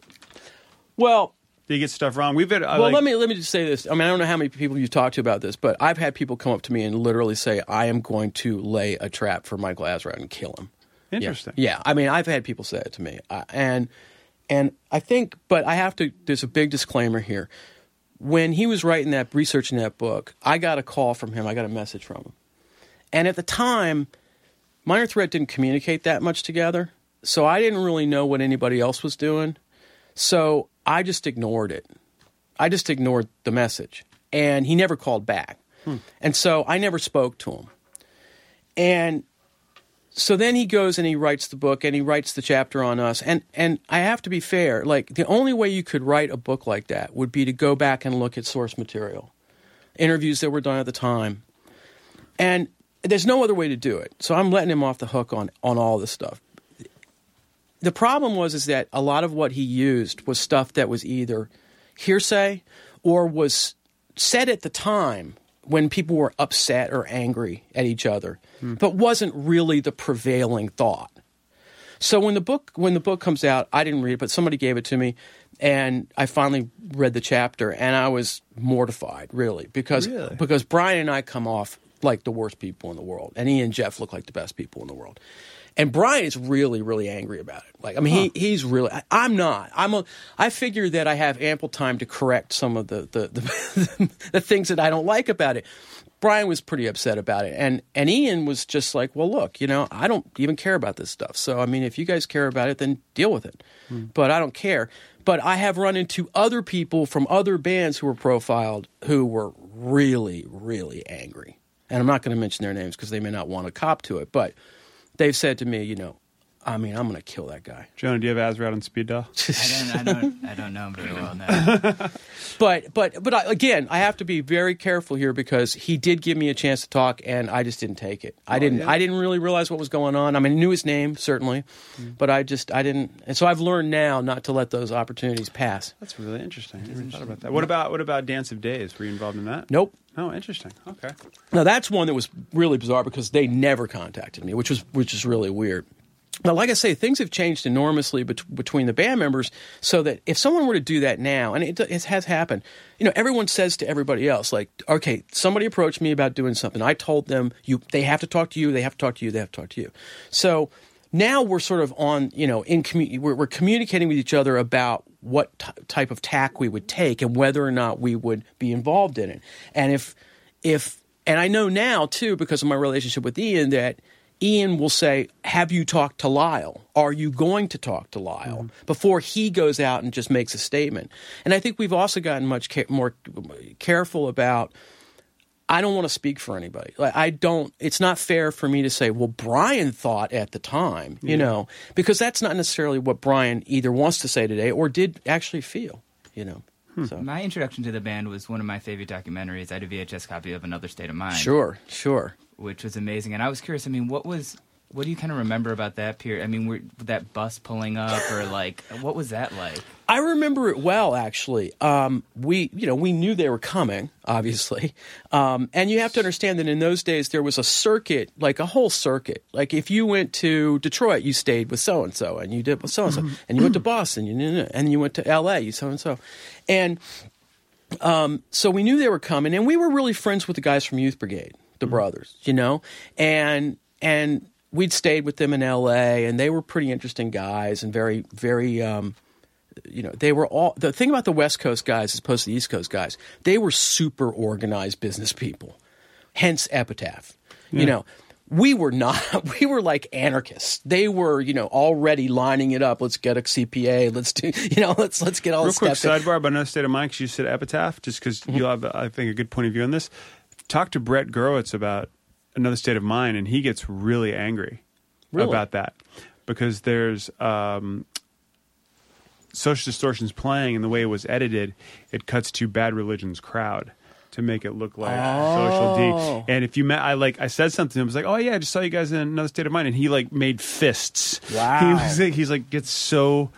D: Well,
A: Did you get stuff wrong? We've had. I
D: well,
A: like,
D: let me let me just say this. I mean, I don't know how many people you've talked to about this, but I've had people come up to me and literally say, "I am going to lay a trap for Michael Azerrad and kill him." Yeah.
A: Interesting.
D: Yeah, I mean, I've had people say it to me, uh, and and I think, but I have to. There's a big disclaimer here. When he was writing that, researching that book, I got a call from him. I got a message from him, and at the time, Minor Threat didn't communicate that much together, so I didn't really know what anybody else was doing. So I just ignored it. I just ignored the message, and he never called back, hmm. and so I never spoke to him. And so then he goes and he writes the book and he writes the chapter on us. And and I have to be fair like the only way you could write a book like that would be to go back and look at source material interviews that were done at the time. And there's no other way to do it. So I'm letting him off the hook on on all this stuff the problem was is that a lot of what he used was stuff that was either hearsay or was said at the time when people were upset or angry at each other, hmm. but wasn't really the prevailing thought. So when the book when the book comes out, I didn't read it, but somebody gave it to me, and I finally read the chapter, and I was mortified, really, because
A: Really?
D: because Brian and I come off like the worst people in the world, and he and Jeff look like the best people in the world. And Brian is really, really angry about it. Like, I mean, he, he's really. I, I'm not. I'm a. I figure that I have ample time to correct some of the the, the <laughs> the things that I don't like about it. Brian was pretty upset about it, and and Ian was just like, well, look, you know, I don't even care about this stuff. So I mean, if you guys care about it, then deal with it. Hmm. But I don't care. But I have run into other people from other bands who were profiled who were really, really angry. And I'm not going to mention their names because they may not want to cop to it. But they've said to me, you know, I mean, I'm going to kill that guy.
A: Jonah, do you have Azerrad out on speed dial?
C: I don't, I don't, <laughs> I don't know him very well now. <laughs>
D: But but but I, again, I have to be very careful here because he did give me a chance to talk, and I just didn't take it. I oh, didn't. I didn't really realize what was going on. I mean, I knew his name certainly, mm-hmm. but I just I didn't. And so I've learned now not to let those opportunities pass.
A: That's really interesting. I never thought about that. What about what about Dance of Days? Were you involved in that?
D: Nope.
A: Oh, interesting. Okay.
D: Now that's one that was really bizarre because they never contacted me, which was which is really weird. Now, like I say, things have changed enormously bet- between the band members, so that if someone were to do that now, and it, it has happened, you know, everyone says to everybody else, like, okay, somebody approached me about doing something. I told them, you, they have to talk to you, they have to talk to you, they have to talk to you. So now we're sort of on, you know, in commu- we're, we're communicating with each other about what t- type of tack we would take and whether or not we would be involved in it. And if, if, and I know now too, because of my relationship with Ian, that Ian will say, Have you talked to Lyle? Are you going to talk to Lyle? Mm-hmm. Before he goes out and just makes a statement. And I think we've also gotten much ca- more careful about. I don't want to speak for anybody. Like I don't. It's not fair for me to say, "Well, Brian thought at the time," you know, because that's not necessarily what Brian either wants to say today or did actually feel. You know, hmm. so
C: My introduction to the band was one of my favorite documentaries. I had a VHS copy of Another State of Mind.
D: sure, sure.
C: Which was amazing. And I was curious. I mean, what was what do you kind of remember about that period? I mean, were, that bus pulling up, or like, what was that like?
D: I remember it well, actually. Um, we, you know, we knew they were coming, obviously, um, and you have to understand that in those days there was a circuit, like a whole circuit. Like if you went to Detroit, you stayed with so and so, and you did with so and so, and you went to Boston, you and you went to L.A., you so and so, and um, so we knew they were coming, and we were really friends with the guys from Youth Brigade, the brothers, you know, and and we'd stayed with them in L.A. and they were pretty interesting guys and very very um, you know, they were all the thing about the West Coast guys as opposed to the East Coast guys. They were super organized business people. Hence Epitaph. You know, we were not. <laughs> We were like anarchists. They were, you know, already lining it up. Let's get a CPA. Let's do, <laughs> you know, let's let's get all
A: Real
D: the
A: quick
D: in.
A: sidebar about another state of mind because you said epitaph, just because
D: Mm-hmm.
A: you'll have, I think, a good point of view on this. Talk to Brett Gurewitz about another state of mind, and he gets really angry
D: Really?
A: about that because there's um, social distortions playing, and the way it was edited, it cuts to Bad Religion's crowd to make it look like Social
D: Oh.
A: D. And if you met, I like, I said something. I was like, "Oh yeah, I just saw you guys in another state of mind," and he like made fists.
D: Wow.
A: He was like, he's like gets so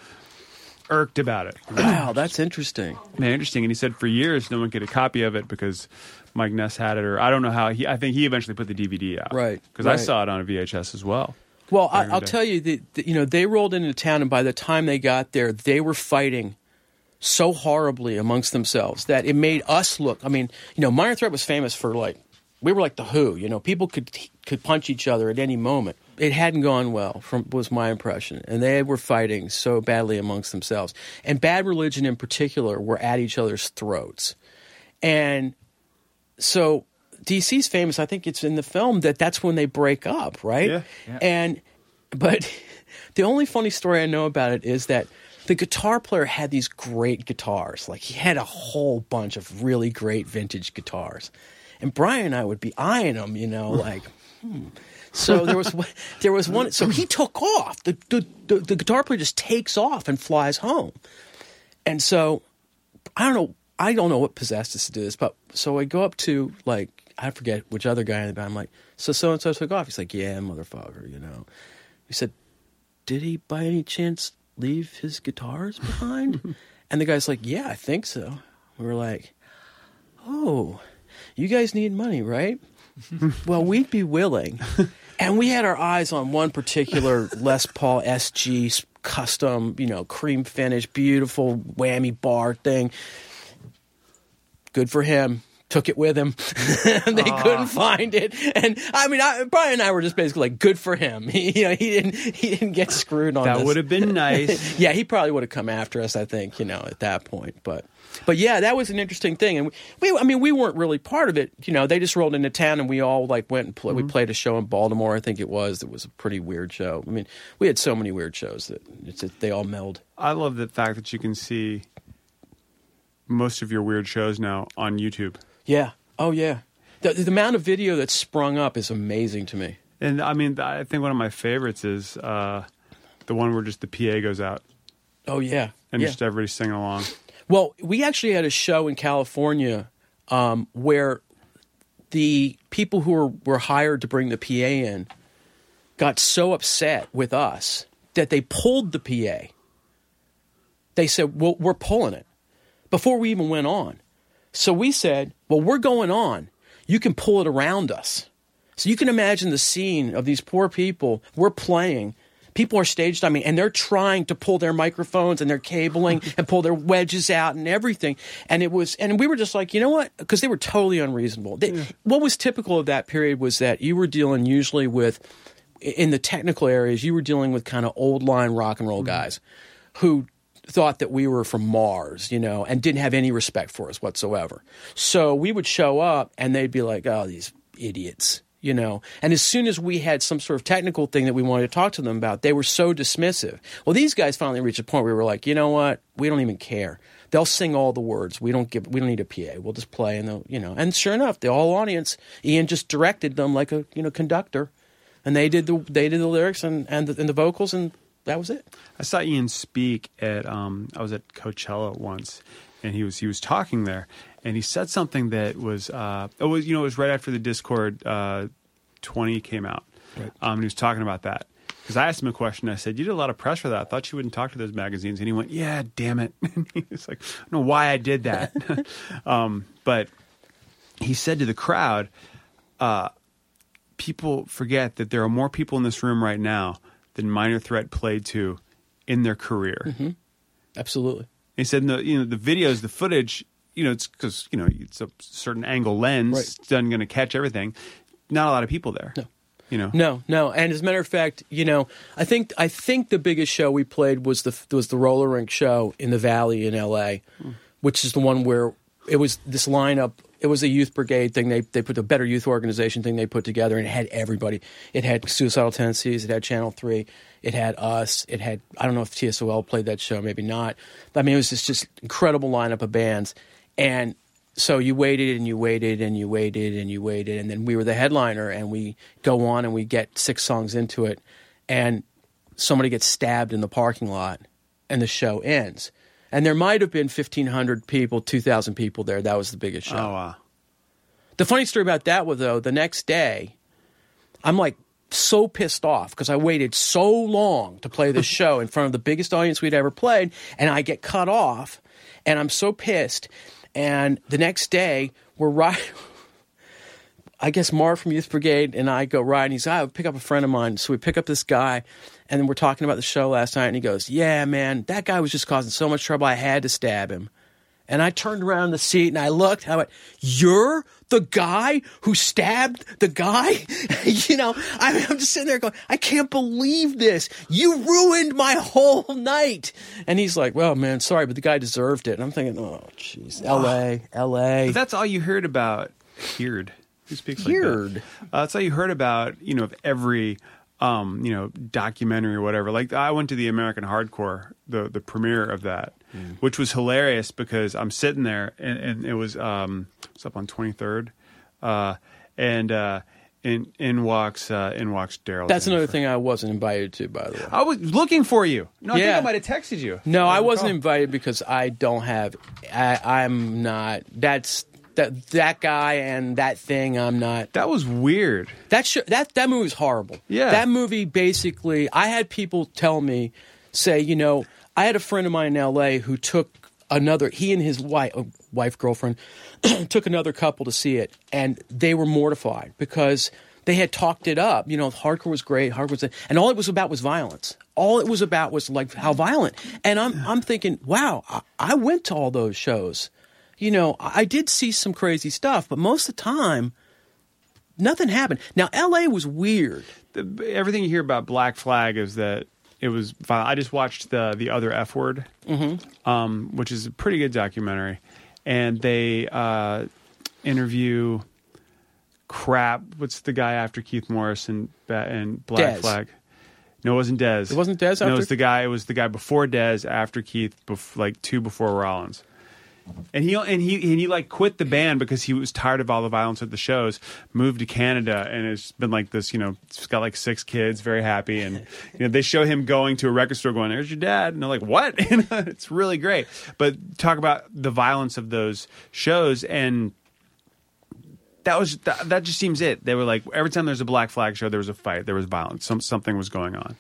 A: irked about it.
D: Wow, that's interesting.
A: Man, interesting. And he said for years no one could get a copy of it because Mike Ness had it, or I don't know how. He, I think he eventually put the DVD out,
D: Right,
A: Because I saw it on a VHS as well.
D: Well, I, I'll tell you that, you know they rolled into town, and by the time they got there, they were fighting so horribly amongst themselves that it made us look. I mean, you know, Minor Threat was famous for like we were like the Who. You know, people could could punch each other at any moment. It hadn't gone well, from was my impression, and they were fighting so badly amongst themselves. And Bad Religion, in particular, were at each other's throats, and so DC's famous. I think it's in the film that that's when they break up, right?
A: Yeah.
C: Yeah.
D: And but <laughs> the only funny story I know about it is that the guitar player had these great guitars. Like he had a whole bunch of really great vintage guitars, and Brian and I would be eyeing them, you know, like. <laughs> Hmm. So there was one- there was one. So he took off. The, the the the guitar player just takes off and flies home, and so I don't know. I don't know what possessed us to do this, but so I go up to like I forget which other guy in the band. I'm like, so so and so took off. He's like, yeah, motherfucker, you know. He said, did he by any chance leave his guitars behind? <laughs> and the guy's like, yeah, I think so. We were like, oh, you guys need money, right? <laughs> well, we'd be willing. and we had our eyes on one particular Les Paul SG custom, you know, cream finish, beautiful whammy bar thing. Good for him. Took it with him. <laughs> they couldn't find it, and I mean, I, Brian and I were just basically like, "Good for him." <laughs> He, you know, he didn't he didn't get screwed on.
A: That would have been <laughs> nice.
D: yeah, he probably would have come after us. I think you know at that point, but but yeah, that was an interesting thing, and we, we I mean, we weren't really part of it. You know, they just rolled into town, and we all like went and play, we mm-hmm. played a show in Baltimore. I think it was. It was a pretty weird show. I mean, we had so many weird shows that it's they all meld.
A: I love the fact that you can see most of your weird shows now on YouTube.
D: Yeah. Oh yeah. The, the amount of video that's sprung up is amazing to me.
A: And I mean, I think one of my favorites is uh, the one where just the PA goes out
D: Oh yeah.
A: and
D: yeah.
A: just everybody's singing along.
D: Well, we actually had a show in California um, where the people who were, were hired to bring the PA in got so upset with us that they pulled the PA. They said, Well, we're pulling it before we even went on. So we said, Well, we're going on. You can pull it around us. So you can imagine the scene of these poor people. We're playing. People are stage diving and they're trying to pull their microphones and their cabling <laughs> and pull their wedges out and everything. And it was, and we were just like, you know what? Because they were totally unreasonable. They, What was typical of that period was that you were dealing usually with, in the technical areas, you were dealing with kind of old line rock and roll mm. guys who thought that we were from Mars, you know, and didn't have any respect for us whatsoever. So we would show up and they'd be like, oh, these idiots, you know. And as soon as we had some sort of technical thing that we wanted to talk to them about, they were so dismissive. Well, these guys finally reached a point where we were like, you know what? We don't even care. They'll sing all the words. We don't give. We don't need a PA. We'll just play, and they'll, you know. And sure enough, the whole audience, Ian just directed them like a you know conductor, and they did the they did the lyrics and and the, and the vocals, and that was it.
A: I saw Ian speak at um, I was at Coachella once, and he was he was talking there, and he said something that was uh, it was you know it was right after the Dischord uh, twenty came out,
D: Right.
A: um, and he was talking about that because I asked him a question. I said, "You did a lot of press for that. I thought you wouldn't talk to those magazines," and he went, "Yeah, damn it." <laughs> And he was like, "I don't know why I did that," <laughs> um, but he said to the crowd, uh, people forget that there are more people in this room right now than Minor Threat played to in their career. Mm-hmm.
D: Absolutely.
A: He said, you know, the videos, the footage, you know, it's because you know it's a certain angle lens,
D: Right.
A: it's not going to catch everything. Not a lot of people there.
D: No.
A: you know.
D: No, no. And as a matter of fact, you know, I think I think the biggest show we played was the was the roller rink show in the Valley in L.A., hmm. which is the one where it was this lineup. It was a youth brigade thing. They they put a better youth organization thing they put together, and it had everybody. It had suicidal tendencies. It had Channel Three. It had us. It had I don't know if TSOL played that show, maybe not. But I mean, it was just just incredible lineup of bands, and so you waited and you waited and you waited and you waited and then we were the headliner and we go on and we get six songs into it and somebody gets stabbed in the parking lot and the show ends and there might have been 1500 people 2000 people there. That was the biggest show.
A: Oh wow.
D: the funny story about that was though the next day i'm like so pissed off because i waited so long to play this <laughs> show in front of the biggest audience we'd ever played and i get cut off and i'm so pissed. And the next day we're right <laughs> I guess Marv from Youth Brigade and I go ride, and he's, I pick up a friend of mine. So we pick up this guy, and then we're talking about the show last night, and he goes, Yeah, man, that guy was just causing so much trouble, I had to stab him. And I turned around in the seat and I looked, I went, You're the guy who stabbed the guy? <laughs> you know, I, I'm just sitting there going, I can't believe this. You ruined my whole night. And he's like, Well, man, sorry, but the guy deserved it. And I'm thinking, Oh, jeez, LA, LA.
A: But that's all you heard about. Heard. Who speaks like
D: Heard.
A: that? Uh, that's all you heard about. You know, of every, um, you know, documentary or whatever. Like I went to the American Hardcore, the the premiere of that, which was hilarious because I'm sitting there and, and it was um, it was up on 23rd, uh, and uh, in in walks uh, in walks Daryl.
D: That's another thing I wasn't invited to, by the way.
A: I was looking for you. No, I think I might have texted you.
D: No, I
A: don't
D: wasn't invited because I don't have. I, I'm not. That's that that guy and that thing. I'm not.
A: That was weird.
D: That sh- that that movie's horrible.
A: Yeah.
D: that movie basically. I had people tell me, say, you know, I had a friend of mine in L.A. who took another. He and his wife, uh, wife girlfriend, <clears throat> took another couple to see it, and they were mortified because they had talked it up. You know, hardcore was great, hardcore was, and all it was about was violence. All it was about was like how violent. And I'm I'm thinking, wow, I, I went to all those shows. You know, I did see some crazy stuff, but most of the time, nothing happened. Now, L.A. was weird.
A: the, everything you hear about Black Flag is that it was. I just watched the the other F word, um, which is a pretty good documentary, and they uh, interview crap. What's the guy after Keith Morris and and Black
D: Dez.
A: Flag? No, it wasn't Dez.
D: It wasn't Dez
A: No, it was the guy. It was the guy before Dez, after Keith, bef- like two before Rollins. And he and he and he like quit the band because he was tired of all the violence at the shows. Moved to Canada and it's been like this. You know, he's got like six kids, very happy. And you know, they show him going to a record store, going, "There's your dad," and they're like, "What?" <laughs> It's really great. But talk about the violence of those shows and. That was that, that. Just seems it. They were like every time there's a Black Flag show, there was a fight, there was violence, some something was going on,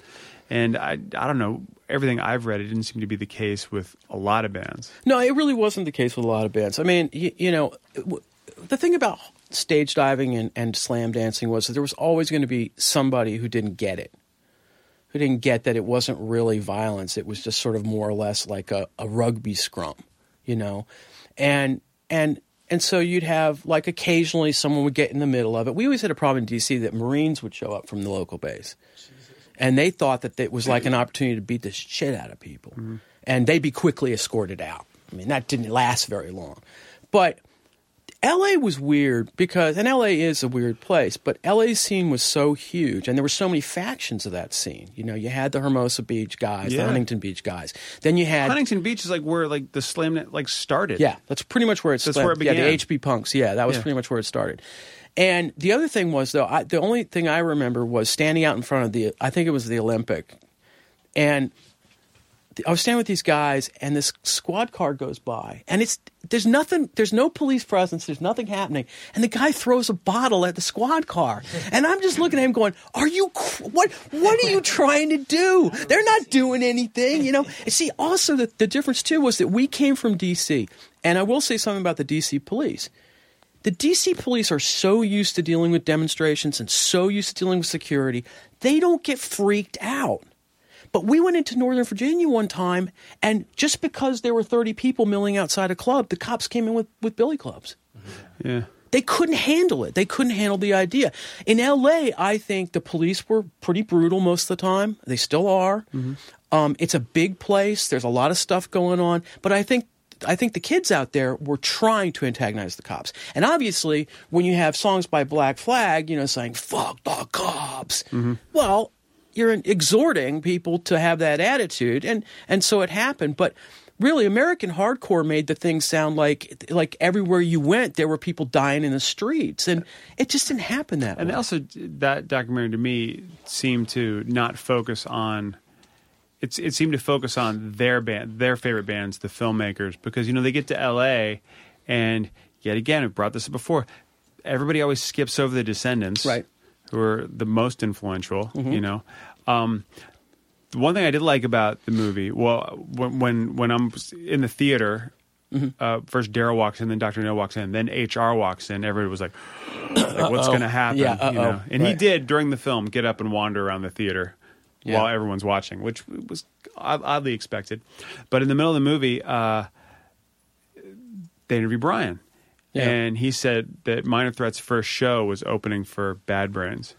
A: and I I don't know. Everything I've read, it didn't seem to be the case with a lot of bands.
D: No, it really wasn't the case with a lot of bands. I mean, you, you know, w- the thing about stage diving and, and slam dancing was that there was always going to be somebody who didn't get it, who didn't get that it wasn't really violence. It was just sort of more or less like a, a rugby scrum, you know, and and and so you'd have like occasionally someone would get in the middle of it. We always had a problem in D.C. that Marines would show up from the local base and they thought that it was like an opportunity to beat the shit out of people, and they'd be quickly escorted out. I mean, that didn't last very long, but L.A. was weird because, and L.A. is a weird place, but L.A.'s scene was so huge, and there were so many factions of that scene. You know, you had the Hermosa Beach guys, the Huntington Beach guys, then you had
A: Huntington Beach is like where like the slam net like started.
D: yeah, that's pretty much where it started.
A: That's where it
D: Yeah,
A: began.
D: the HB Punks. Yeah, that was
A: Yeah.
D: pretty much where it started. And the other thing was though, I, the only thing I remember was standing out in front of the. I think it was the Olympic, and I was standing with these guys, and this squad car goes by, and it's there's nothing, there's no police presence, there's nothing happening, and the guy throws a bottle at the squad car, and I'm just looking at him going, "Are you what? What are you trying to do? They're not doing anything, you know." And see, also the, the difference too was that we came from D.C., and I will say something about the D.C. police the DC police are so used to dealing with demonstrations and so used to dealing with security, they don't get freaked out. But we went into Northern Virginia one time, and just because there were 30 people milling outside a club, the cops came in with, with billy clubs.
A: yeah.
D: they couldn't handle it. They couldn't handle the idea. In L.A., I think the police were pretty brutal most of the time. They still are. Um, it's a big place. There's a lot of stuff going on, but I think I think the kids out there were trying to antagonize the cops. And obviously, when you have songs by Black Flag, you know, saying "fuck the cops," mm-hmm. well, you're exhorting people to have that attitude, and and so it happened. But really, American hardcore made the thing sound like like everywhere you went, there were people dying in the streets, and it just didn't happen that way.
A: And
D: way.
A: also, that documentary to me seemed to not focus on. It's, it seemed to focus on their band, their favorite bands, the filmmakers, because you know they get to L.A. and yet again, we brought this up before. Everybody always skips over the Descendents,
D: Right.
A: Who are the most influential, you know. Um, the one thing I did like about the movie, well, when when, when I'm in the theater, uh, first Daryl walks in, then Doctor Know walks in, then HR walks in. Everybody was like, like what's going to happen?
D: Yeah,
A: you know? And he did during the film get up and wander around the theater
D: Yeah.
A: while everyone's watching, which was oddly expected. But in the middle of the movie, uh, they interview Brian.
D: Yeah.
A: And he said that Minor Threat's first show was opening for Bad Brains.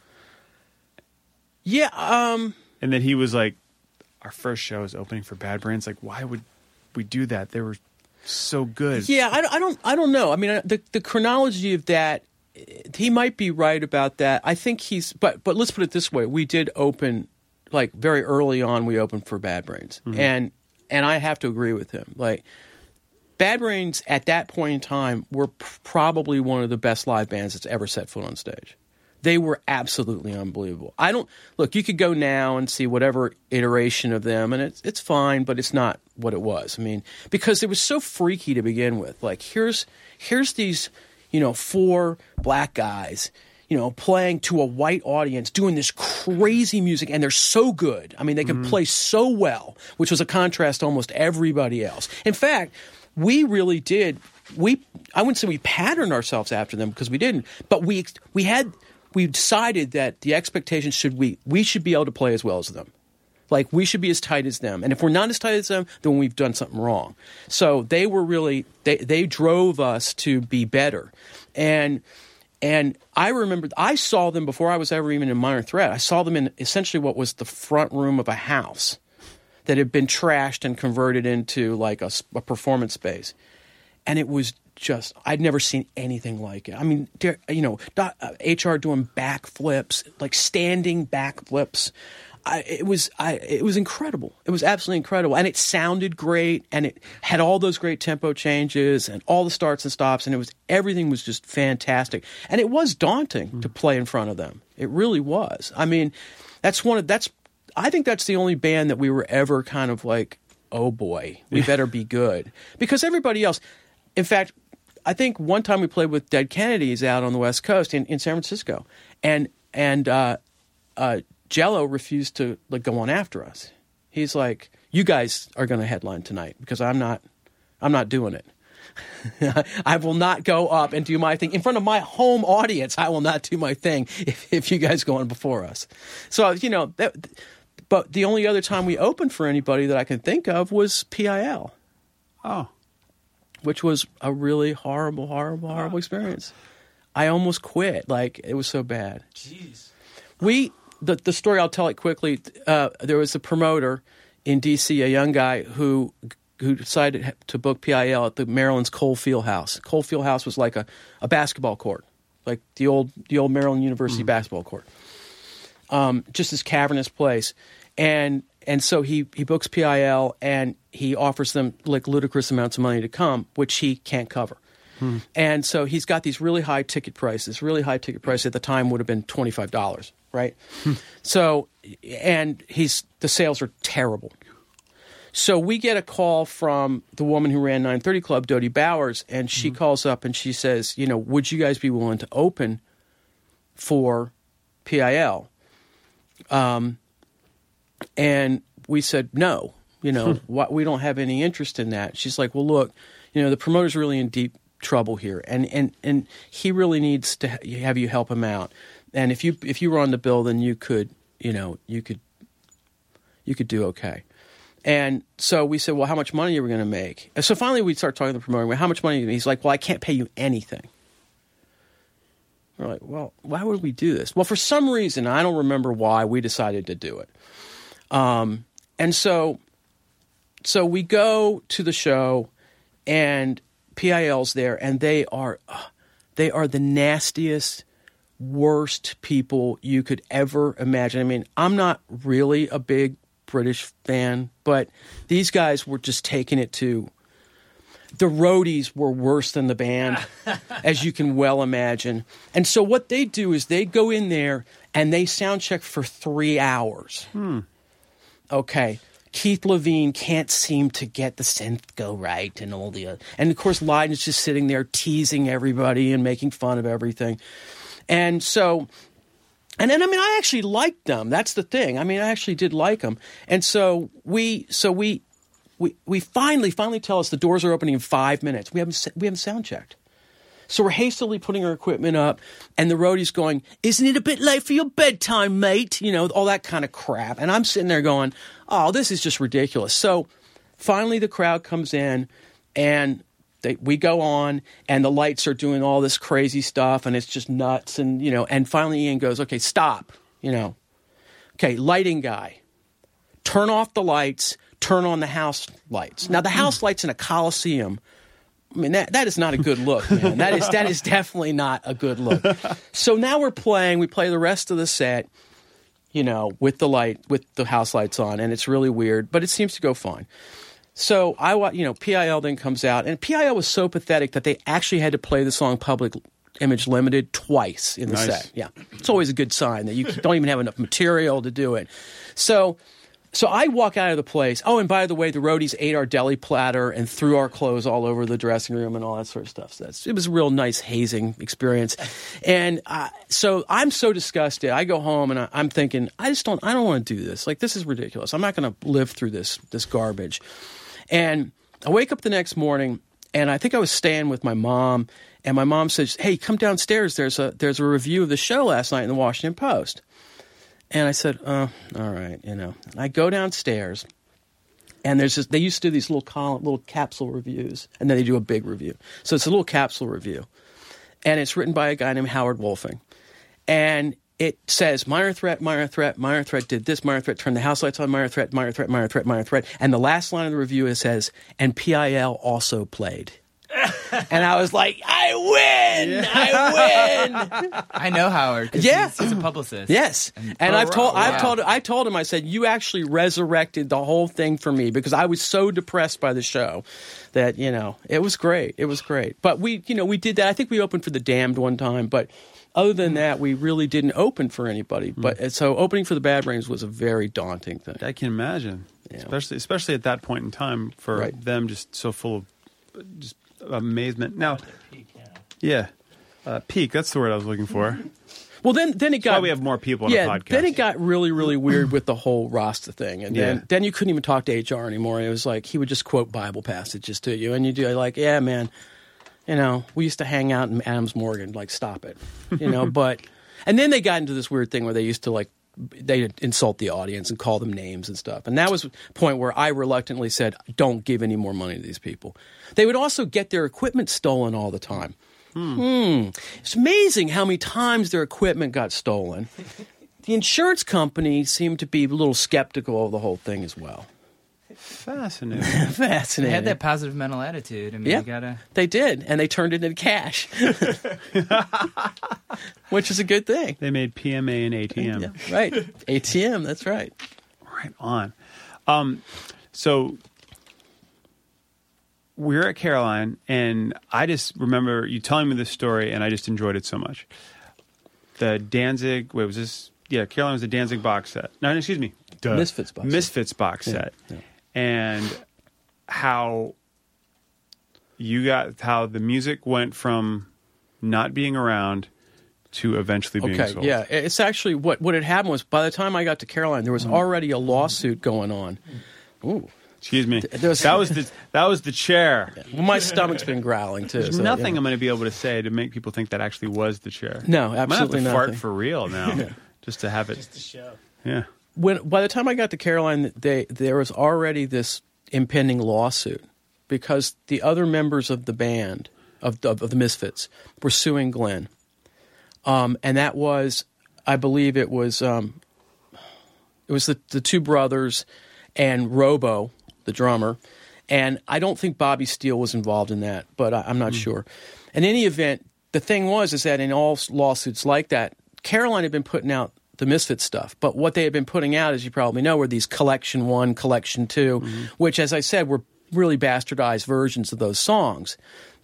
D: yeah, um,
A: And then he was like, Our first show is opening for Bad Brains. Like, why would we do that? They were so good.
D: Yeah, I, don't- I don't. I don't know. I mean, the the chronology of that, he might be right about that. I think he's. But but let's put it this way: we did open, like very early on, we opened for Bad Brains, mm-hmm. and and I have to agree with him. Like, Bad Brains at that point in time were probably one of the best live bands that's ever set foot on stage. They were absolutely unbelievable. I don't look. You could go now and see whatever iteration of them, and it's it's fine, but it's not what it was. I mean, because it was so freaky to begin with. Like here's here's these you know four black guys you know playing to a white audience doing this crazy music and they're so good. I mean they can mm-hmm. play so well which was a contrast to almost everybody else. In fact we really did we i wouldn't say we patterned ourselves after them because we didn't but we we had we decided that the expectation should we we should be able to play as well as them. Like we should be as tight as them. And if we're not as tight as them then we've done something wrong. So they were really they they drove us to be better. And and I remember I saw them before I was ever even in minor threat. I saw them in essentially what was the front room of a house that had been trashed and converted into like a performance space, and it was just I'd never seen anything like it. I mean, you know, uh, HR doing backflips, like standing backflips. I, it was I, it was incredible. It was absolutely incredible, and it sounded great, and it had all those great tempo changes and all the starts and stops, and it was everything was just fantastic. And it was daunting to play in front of them. It really was. I mean, that's one of that's. I think that's the only band that we were ever kind of like, oh boy, we better be good because everybody else. In fact, I think one time we played with Dead Kennedys out on the West Coast in, in San Francisco, and and uh, uh, Jello refused to like go on after us. He's like, "You guys are going to headline tonight because I'm not, I'm not doing it. <laughs> I will not go up and do my thing in front of my home audience. I will not do my thing if, if you guys go on before us." So you know, that, but the only other time we opened for anybody that I can think of was PIL
A: Oh.
D: which was a really horrible, horrible, horrible experience. I almost quit. Like it was so bad.
B: Jeez.
D: We the the story. I'll tell it quickly. Uh, there was a promoter in D.C., a young guy who who decided to book PIL at the Maryland's Cole Field House. Cole Field House was like a, a basketball court, like the old the old Maryland University basketball court. Um, just this cavernous place, and and so he he books PIL and he offers them like ludicrous amounts of money to come, which he can't cover. And so he's got these really high ticket prices. Really high ticket price at the time would have been twenty five dollars, right? <laughs> So, and he's the sales are terrible. So we get a call from the woman who ran 930 Club, Dodie Bowers, and she calls up and she says, you know, would you guys be willing to open for PIL? Um, and we said no. You know, <laughs> why, we don't have any interest in that. She's like, well, look, you know, the promoter's really in deep trouble here, and and and he really needs to ha- have you help him out. And if you if you were on the bill, then you could, you know, you could you could do okay. And so we said, well, how much money are we going to make? And so finally we start talking to the promoter. How much money? He's like, well, I can't pay you anything. We're like, well, why would we do this? Well, for some reason, I don't remember why we decided to do it. Um, and so, so we go to the show, and PIL's there, and they are, uh, they are the nastiest, worst people you could ever imagine. I mean, I'm not really a big British fan, but these guys were just taking it to the roadies were worse than the band, <laughs> as you can well imagine. And so what they do is they go in there and they sound check for three hours. Hmm. Okay. Keith Levene can't seem to get the synth go right and all the other. and of course Lydon's just sitting there teasing everybody and making fun of everything. And so and then I mean I actually liked them. That's the thing. I mean I actually did like them. And so we so we we we finally finally tell us the doors are opening in 5 minutes. We haven't we haven't sound checked. So we're hastily putting our equipment up, and the roadie's going, Isn't it a bit late for your bedtime, mate? You know, all that kind of crap. And I'm sitting there going, Oh, this is just ridiculous. So finally the crowd comes in, and they, we go on, and the lights are doing all this crazy stuff, and it's just nuts. And, you know, and finally Ian goes, Okay, stop. You know, okay, lighting guy, turn off the lights, turn on the house lights. Now, the house lights in a coliseum. I mean that that is not a good look, man. That is that is definitely not a good look. So now we're playing. We play the rest of the set, you know, with the light, with the house lights on, and it's really weird, but it seems to go fine. So I, you know, PIL then comes out, and PIL was so pathetic that they actually had to play the song "Public Image Limited" twice in the
A: Nice.
D: set. Yeah, it's always a good sign that you don't even have enough material to do it. So, so I walk out of the place. Oh, and by the way, the roadies ate our deli platter and threw our clothes all over the dressing room and all that sort of stuff. So that's, it was a real nice hazing experience. And uh, so I'm so disgusted. I go home and I, I'm thinking, I just don't, I don't want to do this. Like this is ridiculous. I'm not going to live through this this garbage. And I wake up the next morning, and I think I was staying with my mom, and my mom says, "Hey, come downstairs. There's a there's a review of the show last night in the Washington Post." And I said, "Oh, all right, you know." And I go downstairs, and there's this. They used to do these little column, little capsule reviews, and then they do a big review. So it's a little capsule review, and it's written by a guy named Howard Wuelfing, and it says minor threat, minor threat, minor threat did this, minor threat turned the house lights on, minor threat, minor threat, minor threat, minor threat, and the last line of the review it says, and PIL also played. <laughs> and I was like, I win! I win! <laughs>
C: I know Howard.
D: Yeah.
C: he's, he's a publicist.
D: Yes,
C: And-
D: and
C: Oh,
D: I've told
C: wow.
D: I've told I told him I said you actually resurrected the whole thing for me because I was so depressed by the show that you know it was great it was great but we you know we did that I think we opened for the Damned one time but other than mm. that we really didn't open for anybody mm. but uh, so opening for the Bad Brains was a very daunting thing
A: I can imagine,
D: Yeah.
A: especially especially at that point in time for
D: Right.
A: them, just so full of just amazement. Now, yeah, uh, peak. That's the word I was looking for. <laughs>
D: well then then it
A: That's why
D: got
A: we have more people on
D: yeah
A: the podcast.
D: then it got really really weird with the whole Rasta thing and then
A: Yeah.
D: then you couldn't even talk to HR anymore it was like he would just quote Bible passages to you and you do like yeah man you know, we used to hang out in Adams Morgan, like, stop it, you know, but, and then they got into this weird thing where they used to, like, they insult the audience and call them names and stuff. And that was a point where I reluctantly said, don't give any more money to these people. They would also get their equipment stolen all the time. Hmm. It's amazing how many times their equipment got stolen. The insurance company seemed to be a little skeptical of the whole thing as well.
A: Fascinating. <laughs>
D: Fascinating.
C: They had that positive mental attitude. I mean,
D: Yeah.
C: you gotta.
D: They did, and they turned it into cash, <laughs> which is a good thing.
A: they made PMA and ATM.
D: Yeah, right. ATM, that's right.
A: Right on. Um, so we're at Caroline, and I just remember you telling me this story, and I just enjoyed it so much. The Danzig, wait, was this? Yeah, Caroline was the Danzig box set. No, no, excuse me. Duh.
D: Misfits box set.
A: Misfits box set.
D: yeah.
A: And how you got, how the music went from not being around to eventually being
D: Okay,
A: sold.
D: yeah. It's actually what what had happened was by the time I got to Caroline, there was
A: Mm.
D: already a lawsuit going on. Ooh,
A: Excuse me.
D: was-
A: that was the that was the chair.
D: well, my stomach's been growling too.
A: There's
D: so,
A: nothing
D: yeah.
A: I'm going to be able to say to make people think that actually was the chair.
D: No,
A: I'm gonna have to
D: absolutely
A: fart for real now, <laughs> just to have it.
B: Just to show.
A: Yeah.
D: When by the time I got to Caroline, they there was already this impending lawsuit because the other members of the band of of, of the Misfits were suing Glenn. Um, and that was, I believe, it was um, it was the the two brothers and Robo, the drummer, and I don't think Bobby Steele was involved in that, but I, I'm not sure. In any event, the thing was is that in all lawsuits like that, Caroline had been putting out the Misfit stuff, but what they had been putting out, as you probably know, were these collection one, collection 2 mm-hmm. which, as I said, were really bastardized versions of those songs.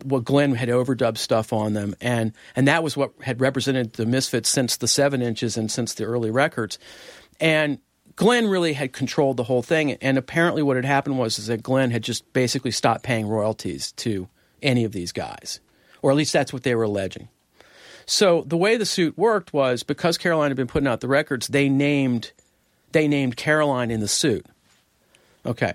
D: What Glenn had overdubbed stuff on them, and and that was what had represented the Misfits since the seven inches and since the early records, and. Glenn really had controlled the whole thing, and apparently, what had happened was is that Glenn had just basically stopped paying royalties to any of these guys, or at least that's what they were alleging. So the way the suit worked was because Caroline had been putting out the records, they named they named Caroline in the suit. Okay.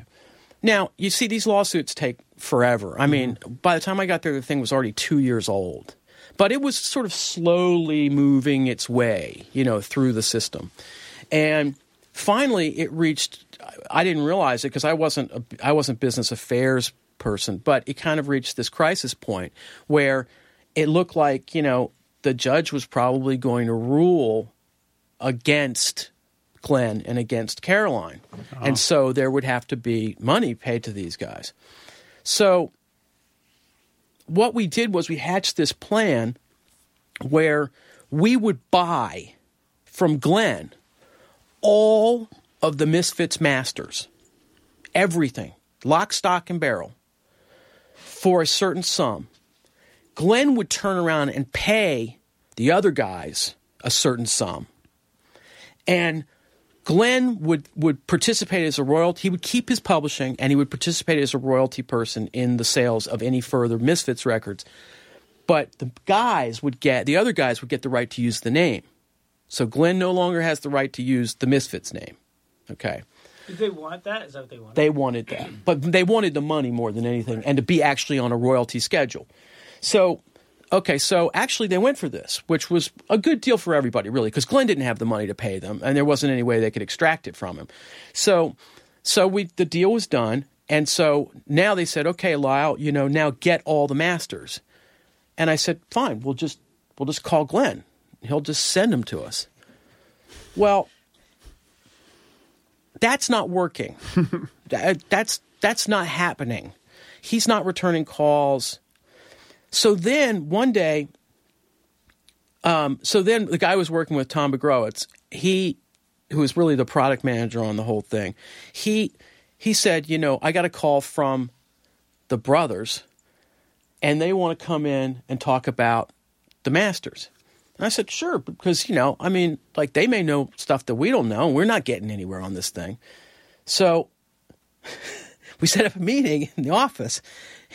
D: Now, you see these lawsuits take forever. I mean, mm-hmm. by the time I got there the thing was already 2 years old. But it was sort of slowly moving its way, you know, through the system. And finally it reached I didn't realize it because I wasn't a, I wasn't business affairs person, but it kind of reached this crisis point where it looked like, you know, the judge was probably going to rule against Glenn and against Caroline. And uh-huh. so there would have to be money paid to these guys. So what we did was we hatched this plan where we would buy from Glenn all of the Misfits masters, everything, lock, stock, and barrel, for a certain sum. Glenn would turn around and pay the other guys a certain sum. And Glenn would, would participate as a royalty. He would keep his publishing and he would participate as a royalty person in the sales of any further Misfits records. But the guys would get, the other guys would get the right to use the name. So Glenn no longer has the right to use the Misfits name. Okay.
B: Did they want that? Is that what they wanted?
D: They wanted that. But they wanted the money more than anything and to be actually on a royalty schedule. So, okay, so actually they went for this, which was a good deal for everybody, really, because Glenn didn't have the money to pay them and there wasn't any way they could extract it from him. So, so we, the deal was done. And so now they said, okay, Lyle, you know, now get all the masters. And I said, fine, we'll just, we'll just call Glenn. He'll just send them to us. Well, that's not working. <laughs> That- that's that's not happening. He's not returning calls. So then one day, um, so then the guy was working with Tom Bejgrowicz. He, who was really the product manager on the whole thing, he he said, you know, I got a call from the brothers, and they want to come in and talk about the masters. And I said, sure, because, you know, I mean, like they may know stuff that we don't know. and We're not getting anywhere on this thing. So <laughs> we set up a meeting in the office,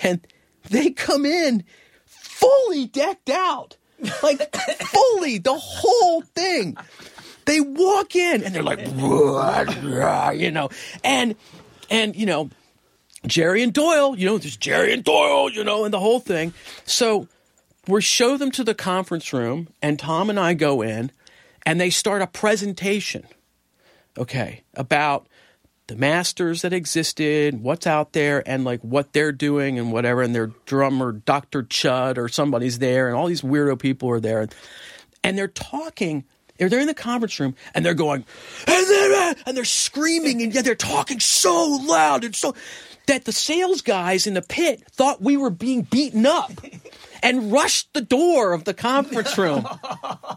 D: and they come in fully decked out. Like, <laughs> fully, the whole thing. They walk in and they're like, you know, and, and, you know, Jerry and Doyle, you know, there's Jerry and Doyle, you know, and the whole thing. So we show them to the conference room, and Tom and I go in, and they start a presentation, okay, about the masters that existed, what's out there, and like what they're doing and whatever. And their drummer, Dr. Chud, or somebody's there, and all these weirdo people are there. And they're talking. They're they're in the conference room and they're going, and they're, uh, and they're screaming and yeah, they're talking so loud and so that the sales guys in the pit thought we were being beaten up and rushed the door of the conference room,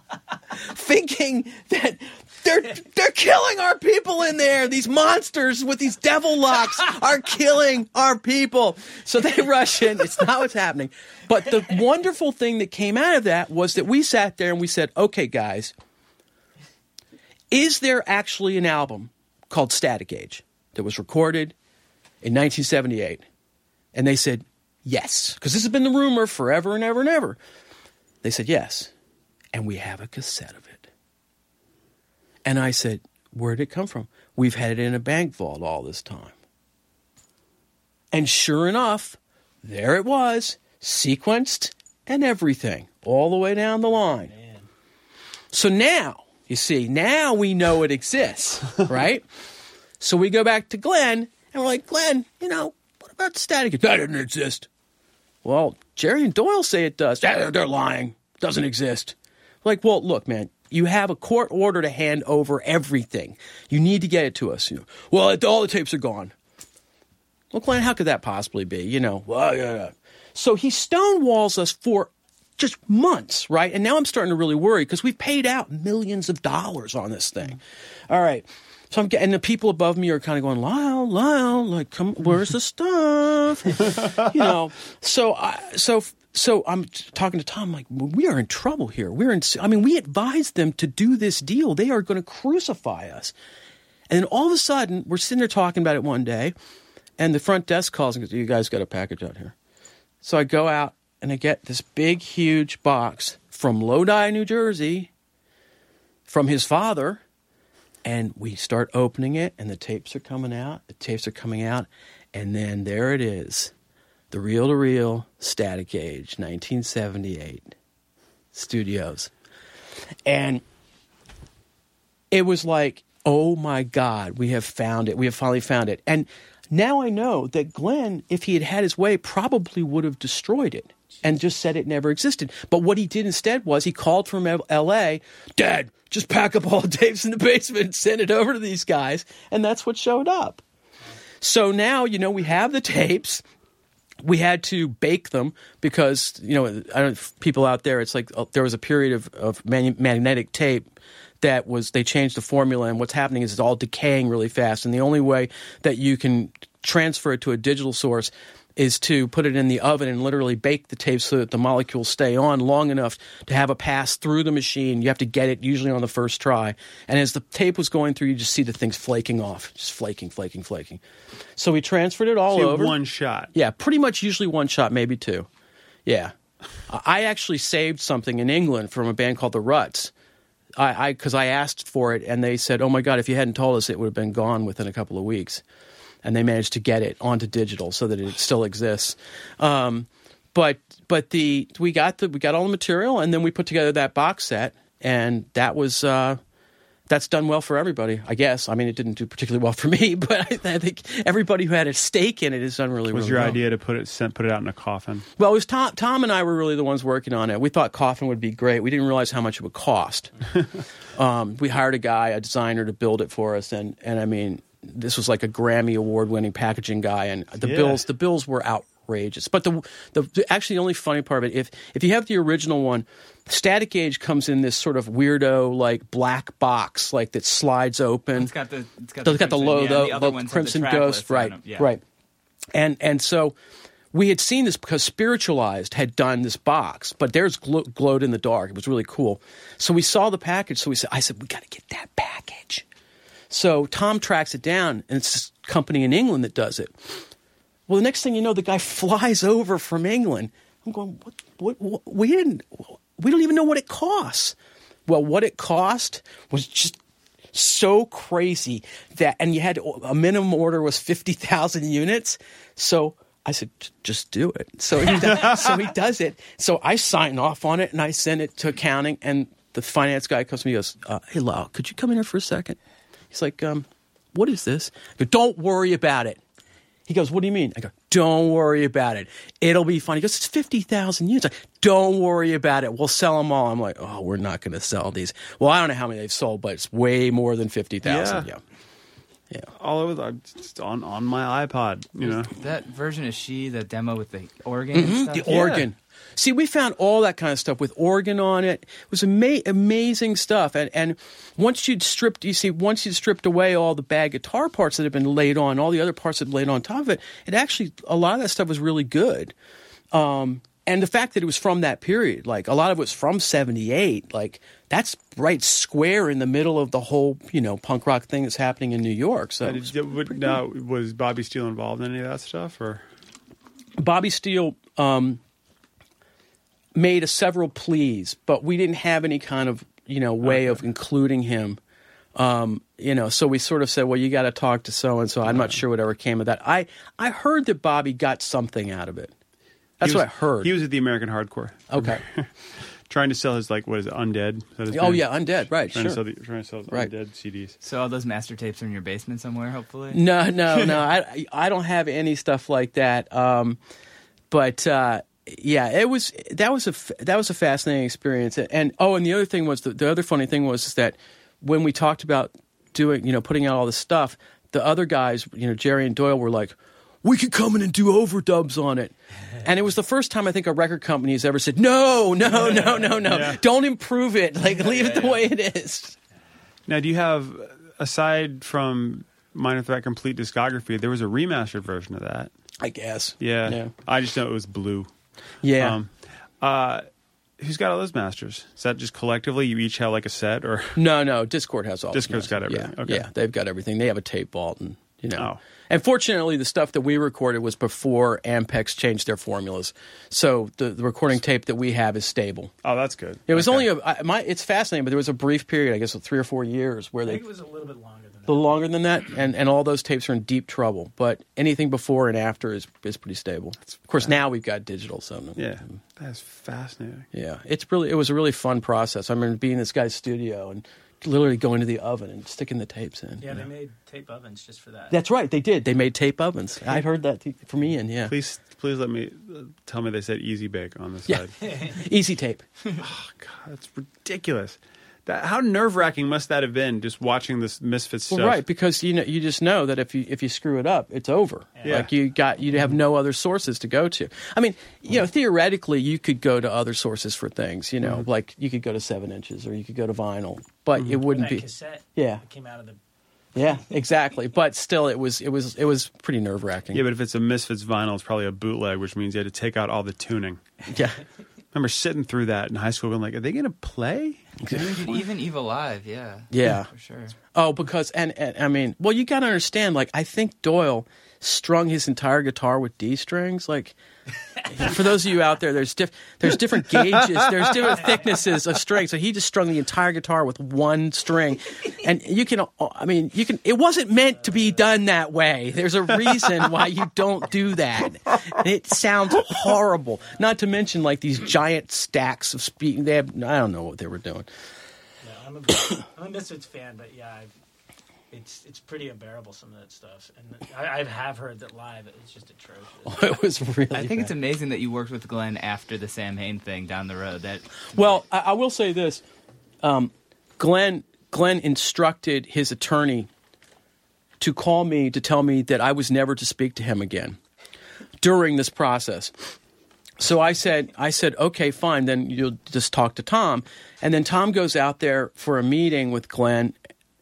D: <laughs> thinking that they're they're killing our people in there. These monsters with these devil locks are killing our people. So they rush in. It's not what's happening. But the wonderful thing that came out of that was that we sat there and we said, "Okay, guys, is there actually an album called Static Age that was recorded in 1978?" And they said, "Yes," because this has been the rumor forever and ever and ever. They said, "Yes," and we have a cassette of it. And I said, Where'd it come from? We've had it in a bank vault all this time. And sure enough, there it was, sequenced and everything, all the way down the line. So now, you see, now we know it exists, <laughs> right? so we go back to Glenn and we're like, Glenn, you know, what about static? That didn't exist. Well, Jerry and Doyle say it does. "Ah, They're lying. Doesn't exist. Like, well, look, man, you have a court order to hand over everything. You need to get it to us. You know, well, all the tapes are gone. Well, Glenn, how could that possibly be? You know, well, yeah, yeah. So he stonewalls us for just months, right? And now I'm starting to really worry because we've paid out millions of dollars on this thing. All right. So I'm getting the people above me are kind of going, Lyle, Lyle, like, come, where's the stuff? <laughs> you know. So, I, so, so I'm talking to Tom. Like, we are in trouble here. We're in. I mean, we advised them to do this deal. They are going to crucify us. And then all of a sudden, we're sitting there talking about it one day, and the front desk calls and goes, "You guys got a package out here." So I go out and I get this big, huge box from Lodi, New Jersey, from his father, and we start opening it, and the tapes are coming out. The tapes are coming out, and then there it is, the reel-to-reel Static Age, 1978, Studios, and it was like, oh my God, we have found it. We have finally found it. And now I know that Glenn, if he had had his way, probably would have destroyed it and just said it never existed. But what he did instead was he called from LA, Dad, just pack up all the tapes in the basement and send it over to these guys. And that's what showed up. So now, you know, we have the tapes we had to bake them because you know I don't people out there. It's like uh, there was a period of of magnetic tape that was they changed the formula, and what's happening is it's all decaying really fast. And the only way that you can transfer it to a digital source is to put it in the oven and literally bake the tape so that the molecules stay on long enough to have a pass through the machine. You have to get it usually on the first try. And as the tape was going through, you just see the things flaking off, just flaking, flaking, flaking. So we transferred it all
A: So
D: over.
A: one shot.
D: Yeah, pretty much usually one shot, maybe two. Yeah. I actually saved something in England from a band called The Ruts. I because I, asked for it and they said, "Oh my god, if you hadn't told us, it would have been gone within a couple of weeks." And they managed to get it onto digital so that it still exists. Um, but but the we got the we got all the material and then we put together that box set and that was uh, that's done well for everybody, I guess. I mean, it didn't do particularly well for <laughs> me, but I, I think everybody who had a stake in it has done really,
A: Was
D: really
A: your
D: well.
A: idea to put it sent, put it out in a coffin?
D: Well, it was Tom. Tom and I were really the ones working on it. We thought coffin would be great. We didn't realize how much it would cost. <laughs> um, we hired a guy, a designer, to build it for us, and and I mean, this was like a Grammy award winning packaging guy, and the
A: Yeah.
D: bills the bills were outrageous. But the, the the actually the only funny part of it, if if you have the original one. Static Age comes in this sort of weirdo like black box, like that slides open.
C: It's got the it's got
D: It's got the low,
C: yeah,
D: the,
C: the other
D: the
C: ones have the
D: Crimson Ghost, right?
C: yeah.
D: Right. And and so we had seen this because Spiritualized had done this box, but theirs glo- glowed in the dark. It was really cool. So we saw the package. So we said, I said, we got to get that package. So Tom tracks it down, and it's this company in England that does it. Well, the next thing you know, the guy <laughs> flies over from England. I'm going, what? What? what we didn't. We don't even know what it costs. Well, what it cost was just so crazy that, and you had a minimum order was fifty thousand units. So I said, just do it. So he does, so he does it. So I sign off on it and I send it to accounting. And the finance guy comes to me and goes, uh, "Hey, Lau, could you come in here for a second? He's like, um, "What is this?" I go, "Don't worry about it." He goes, "What do you mean?" I go, "Don't worry about it. It'll be fine." He goes, "It's fifty thousand units." I, Don't worry about it. We'll sell them all. I'm like, "Oh, we're not going to sell these." Well, I don't know how many they've sold, but it's way more than fifty thousand.
A: Yeah.
D: Yeah. Yeah.
A: All over the, just on on my iPod. You know,
C: That version of She, the demo with the organ and stuff.
D: Mm-hmm. The organ. See, we found all that kind of stuff with organ on it. It was ama- amazing stuff. And and once you'd stripped, you see, once you'd stripped away all the bad guitar parts that had been laid on, all the other parts that had laid on top of it, it actually a lot of that stuff was really good. Um, and the fact that it was from that period, like a lot of it was from '78, like that's right square in the middle of the whole, you know, punk rock thing that's happening in New York. So
A: did- would- now, was Bobby Steele involved in any of that stuff, or
D: Bobby Steele um, made a several pleas, but we didn't have any kind of you know way of including him. Um, you know, so we sort of said, "Well, you got to talk to so and so." I'm not sure whatever came of that. I I heard that Bobby got something out of it. That's
A: He was-
D: what I heard.
A: He was at the American Hardcore.
D: okay. <laughs>
A: trying to sell his like what is it, Undead? Is that his
D: oh
A: band?
D: yeah, undead. Right.
A: Trying
D: Sure.
A: to sell the, trying to sell his
D: Right.
A: Undead CDs.
C: So all those master tapes are in your basement somewhere, hopefully.
D: No, no, no. <laughs> I I don't have any stuff like that. Um, but uh, yeah, it was that was a that was a fascinating experience. And oh, and the other thing was the, the other funny thing was is that when we talked about doing, you know, putting out all this stuff, the other guys, you know, Jerry and Doyle were like, "We could come in and do overdubs on it." <laughs> And it was the first time I think a record company has ever said, "No, no, no, no, no, don't improve it. Like leave it the way it is."
A: Now, do you have, aside from Minor Threat Complete discography, there was a remastered version of that?
D: I guess.
A: Yeah.
D: Yeah.
A: I just know it was blue.
D: Yeah.
A: Um, uh, who's got all those masters? Is that just collectively you each have like a set or?
D: No, no. Dischord has all. the
A: Dischord's got everything.
D: Yeah,
A: Okay.
D: yeah, they've got everything. They have a tape vault, and you know.
A: Oh.
D: And fortunately, the stuff that we recorded was before Ampex changed their formulas, so the, the recording tape that we have is stable.
A: Oh, that's good.
D: It was
A: Okay.
D: only a my. It's fascinating, but there was a brief period, I guess, of three or four years where
B: I
D: they
B: it was a little bit longer than
D: a
B: that.
D: little longer than that, and, and all those tapes are in deep trouble. But anything before and after is is pretty stable. Of course, now we've got digital, so
A: Yeah, that's fascinating.
D: yeah, it's really it was a really fun process. I remember being in this guy's studio and literally going to the oven and sticking the tapes in.
B: Yeah, they made tape ovens just for that.
D: That's right, they did. They made tape ovens. I'd heard that from Ian. Yeah,
A: Please, please let me uh, tell me they said Easy Bake on the side.
D: Yeah.
A: side. <laughs>
D: easy tape. <laughs>
A: Oh, God, that's ridiculous. That, how nerve wracking must that have been just watching this Misfits
D: Well,
A: stuff?
D: right, because you know you just know that if you if you screw it up, it's over.
A: Yeah.
D: Like you got you have no other sources to go to. I mean, you know, theoretically, you could go to other sources for things. You know, mm-hmm. like you could go to seven inches or you could go to vinyl, but mm-hmm. it wouldn't
B: that
D: be.
B: cassette
D: Yeah.
B: that came out of the
D: Yeah, exactly. But still, it was it was it was pretty nerve wracking.
A: Yeah, but if it's a Misfits vinyl, it's probably a bootleg, which means you had to take out all the tuning.
D: yeah. <laughs>
A: I remember sitting through that in high school, going like, "Are they going to play?"
C: Even Evilive, yeah.
D: Yeah.
C: For sure.
D: Oh, because and, and I mean, well, you got to understand. Like, I think Doyle strung his entire guitar with D strings. Like, for those of you out there, there's diff- there's different gauges, there's different thicknesses of strings. So he just strung the entire guitar with one string, and you can, I mean, you can. It wasn't meant to be done that way. There's a reason why you don't do that. It sounds horrible. Not to mention like these giant stacks of speaking. They have, I don't know what they were doing.
B: No, I'm a, I'm a Misfits fan, but yeah, I've, it's it's pretty unbearable some of that stuff, and I, I have heard that live it's just atrocious. <laughs>
D: It was really.
C: I think it's amazing that you worked with Glenn after the Samhain thing down the road. That
D: Well, I, I will say this: um, Glenn Glenn instructed his attorney to call me to tell me that I was never to speak to him again during this process. So I said, I said, okay, fine. Then you'll just talk to Tom. And then Tom goes out there for a meeting with Glenn,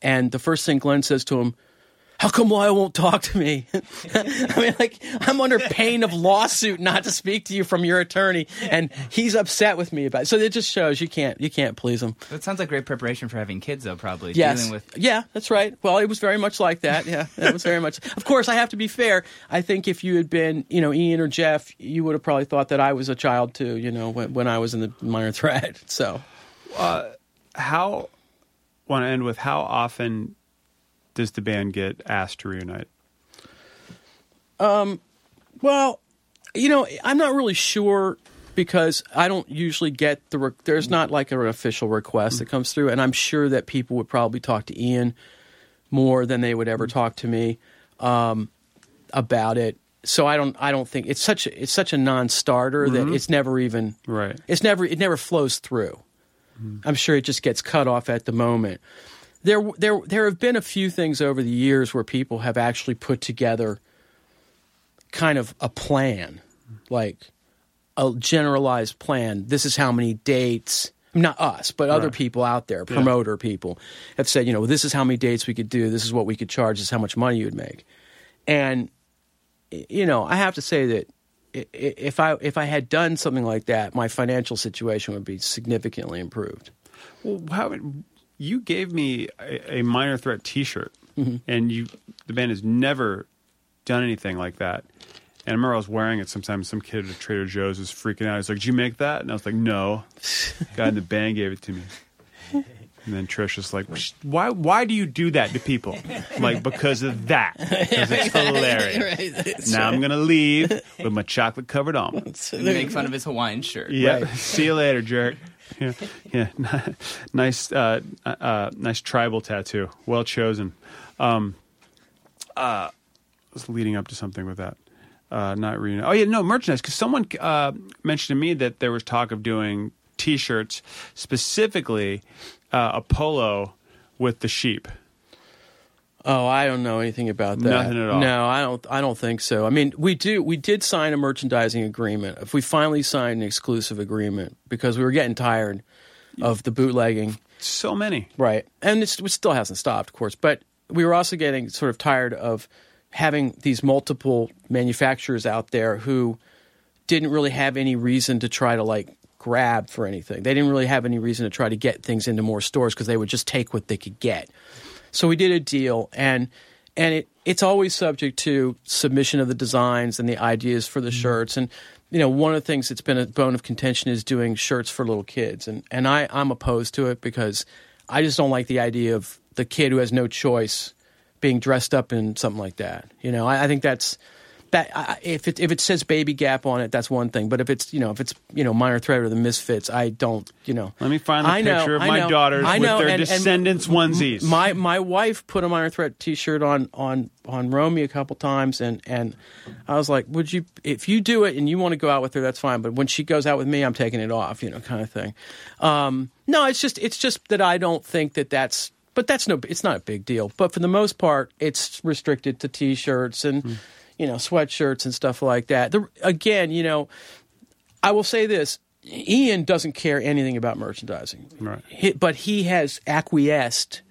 D: and the first thing Glenn says to him, "How come Lyle won't talk to me?" <laughs> I mean, like I'm under pain of lawsuit not to speak to you from your attorney, and he's upset with me about it. So it just shows you can't you can't please him.
C: that sounds like great preparation for having kids, though. Probably
D: Yes.
C: dealing with
D: Yeah, that's right. Well, it was very much like that. Yeah, it was very much. Of course, I have to be fair. I think if you had been, you know, Ian or Jeff, you would have probably thought that I was a child too. You know, when, when I was in the minor threat. <laughs> So uh,
A: How want to end with how often does the band get asked to reunite?
D: Well, you know, I'm not really sure because I don't usually get the. Re- there's not like an official request that comes through, and I'm sure that people would probably talk to Ian more than they would ever talk to me um, about it. So I don't. I don't think it's such. A, it's such a non-starter that it's never even.
A: Right.
D: It's never. It never flows through. I'm sure it just gets cut off at the moment. There, there, there have been a few things over the years where people have actually put together kind of a plan, like a generalized plan. This is how many dates. Not us, but other
A: Right.
D: people out there, promoter people, have said, you know, this is how many dates we could do. This is what we could charge. This is how much money you would make. And you know, I have to say that if I if I had done something like that, my financial situation would be significantly improved.
A: Well, how you gave me a, a minor threat T-shirt,
D: Mm-hmm.
A: and you the band has never done anything like that. And I remember I was wearing it. Sometimes some kid at Trader Joe's was freaking out. He's like, "Did you make that?" And I was like, "No." <laughs> Guy in the band gave it to me. And then Trish was like, "Why? Why do you do that to people?" Like, because of that. Because it's <laughs> hilarious. now I'm gonna leave with my <laughs> chocolate covered almonds.
C: and make fun of his Hawaiian shirt.
A: Yeah. <laughs> See you later, jerk. Yeah, yeah. nice, uh, uh, nice tribal tattoo. Well chosen. Um, uh, I was leading up to something with that. uh, not reunion. Oh yeah, no merchandise. Because someone uh, mentioned to me that there was talk of doing T-shirts, specifically uh, a polo with the sheep.
D: Oh, I don't know anything about that.
A: Nothing at all.
D: No, I don't. I don't think so. I mean, we do. We did sign a merchandising agreement. If we finally signed an exclusive agreement because we were getting tired of the bootlegging,
A: So many.
D: right? And it's, it still hasn't stopped, of course. But we were also getting sort of tired of having these multiple manufacturers out there who didn't really have any reason to try to like grab for anything. They didn't really have any reason to try to get things into more stores because they would just take what they could get. So we did a deal, and and it it's always subject to submission of the designs and the ideas for the mm-hmm. shirts. And you know, one of the things that's been a bone of contention is doing shirts for little kids, and and I I'm opposed to it because I just don't like the idea of the kid who has no choice being dressed up in something like that. You know, I, I think that's that if it if it says Baby Gap on it, that's one thing. But if it's you know if it's you know Minor Threat or the Misfits, I don't you know.
A: Let me find the
D: I know,
A: picture of
D: I
A: my
D: know,
A: daughters
D: I
A: with their
D: and- and
A: Descendents onesies.
D: My my wife put a Minor Threat T-shirt on on on Romy a couple times, and and I was like, would you if you do it and you want to go out with her, that's fine. But when she goes out with me, I'm taking it off, you know, kind of thing. Um, no, it's just it's just that I don't think that that's. But that's no, it's not a big deal. But for the most part, it's restricted to T-shirts and,
A: Hmm.
D: You know, sweatshirts and stuff like that. The, again, you know, I will say this: Ian doesn't care anything about merchandising,
A: Right.
D: He- but he has acquiesced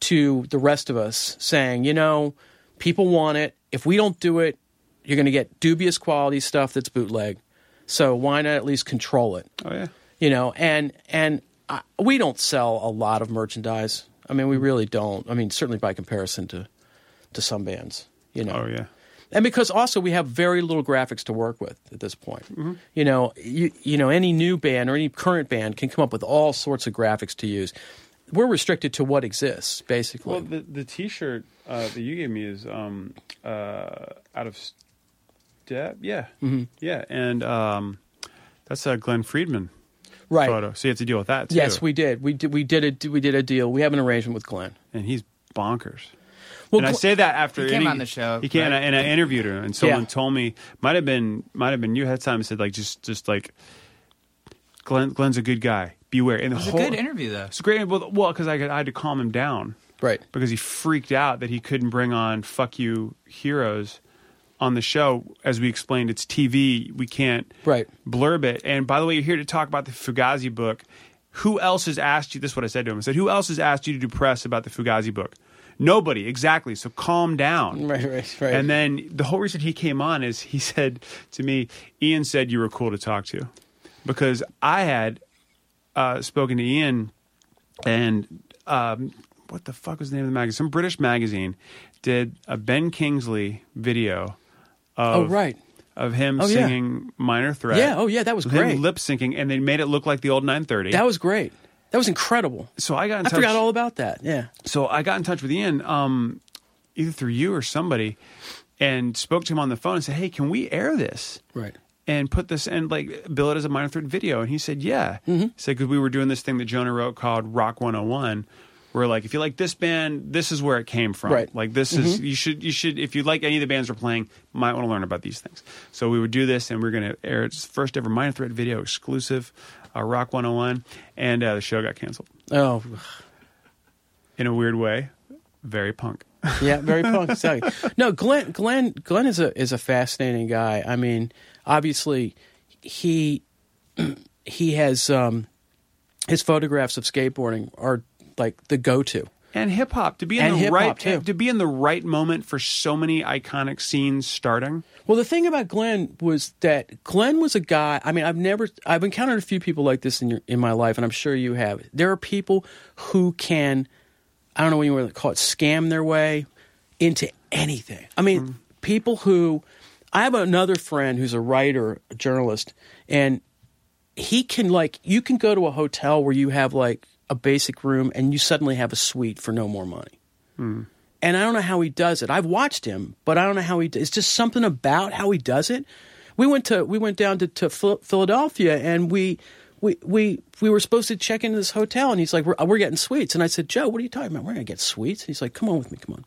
D: to the rest of us, saying, you know, people want it. If we don't do it, you're going to get dubious quality stuff that's bootleg. So why not at least control it?
A: oh yeah.
D: You know, and and I, we don't sell a lot of merchandise. I mean, we really don't. I mean, certainly by comparison to to some bands, you know
A: Oh yeah.
D: And because also we have very little graphics to work with at this point.
A: Mm-hmm.
D: You know, you, you know, any new band or any current band can come up with all sorts of graphics to use. We're restricted to what exists, basically.
A: Well, the the T-shirt uh, that you gave me is um, uh, out of step. Yeah, mm-hmm. yeah, and um, that's a Glenn Friedman
D: right?
A: photo. So you have to deal with that too.
D: Yes, we did. We did. We did a we did a deal. We have an arrangement with Glenn.
A: and he's bonkers.
D: Well,
A: and I say that after
C: He came
A: any-
C: on the show,
A: He came
C: right?
A: and I interviewed her, and someone
D: Yeah.
A: told me might have been might have been you had time said like just just like Glenn Glenn's a good guy. Beware. And the
C: It was a
A: whole
C: good interview, though.
A: It's great. Well, well, because I, I had to calm him down
D: right.
A: because he freaked out that he couldn't bring on "fuck you" heroes on the show. As we explained, it's TV. We can't
D: Right.
A: blurb it. And by the way, you're here to talk about the Fugazi book. Who else has asked you? This is what I said to him. I said, "Who else has asked you to do press about the Fugazi book?" Nobody. Exactly. So calm down. <laughs>
D: Right. Right. Right.
A: And then the whole reason he came on is he <laughs> said to me, Ian said you were cool to talk to. Because I had uh, spoken to Ian and um, what the fuck was the name of the magazine? Some British magazine did a Ben Kingsley video of,
D: oh, right.
A: of him
D: Oh, yeah.
A: singing Minor Threat.
D: Yeah, oh, yeah, that was great.
A: Lip syncing, and they made it look like the old 930.
D: That was great. That was incredible.
A: so I got in
D: I
A: touch.
D: forgot all about that. Yeah.
A: So I got in touch with Ian, um, either through you or somebody, and spoke to him on the phone and said, "Hey, can we air this
D: Right.
A: and put this and like bill it as a minor threat video?" And he said, "Yeah."
D: Mm-hmm.
A: He said because we were doing this thing that Jonah wrote called Rock 101. Where like if you like this band, this is where it came from.
D: Right.
A: Like this is you should you should if you like any of the bands we're playing, might want to learn about these things. So we would do this, and we're going to air its first ever minor threat video exclusive, uh, Rock 101, and uh, the show got canceled
D: Oh,
A: in a weird way. Very punk. <laughs>
D: yeah, very punk. exactly. No, Glenn. Glenn. Glenn is a is a fascinating guy. I mean, obviously, he <clears throat> he has um, his photographs of skateboarding are like the go to.
A: And hip hop to be in
D: And
A: the right
D: too.
A: to be in the right moment for so many iconic scenes starting.
D: Well, the thing about Glenn was that Glenn was a guy. I mean, I've never, I've encountered a few people like this in your, in my life, and I'm sure you have. There are people who can, I don't know what you want to call it, scam their way into anything. I mean, mm. people who, I have another friend who's a writer, a journalist, and he can like, you can go to a hotel where you have like a basic room, and you suddenly have a suite for no more money hmm. and I don't know how he does it. I've watched him, but I don't know how he. It's just something about how he does it. We went to we went down to, to Philadelphia, and we. We, we we were supposed to check into this hotel, and he's like, "We're, we're getting suites." And I said, "Joe, what are you talking about? We're gonna get suites." He's like, "Come on with me, come on."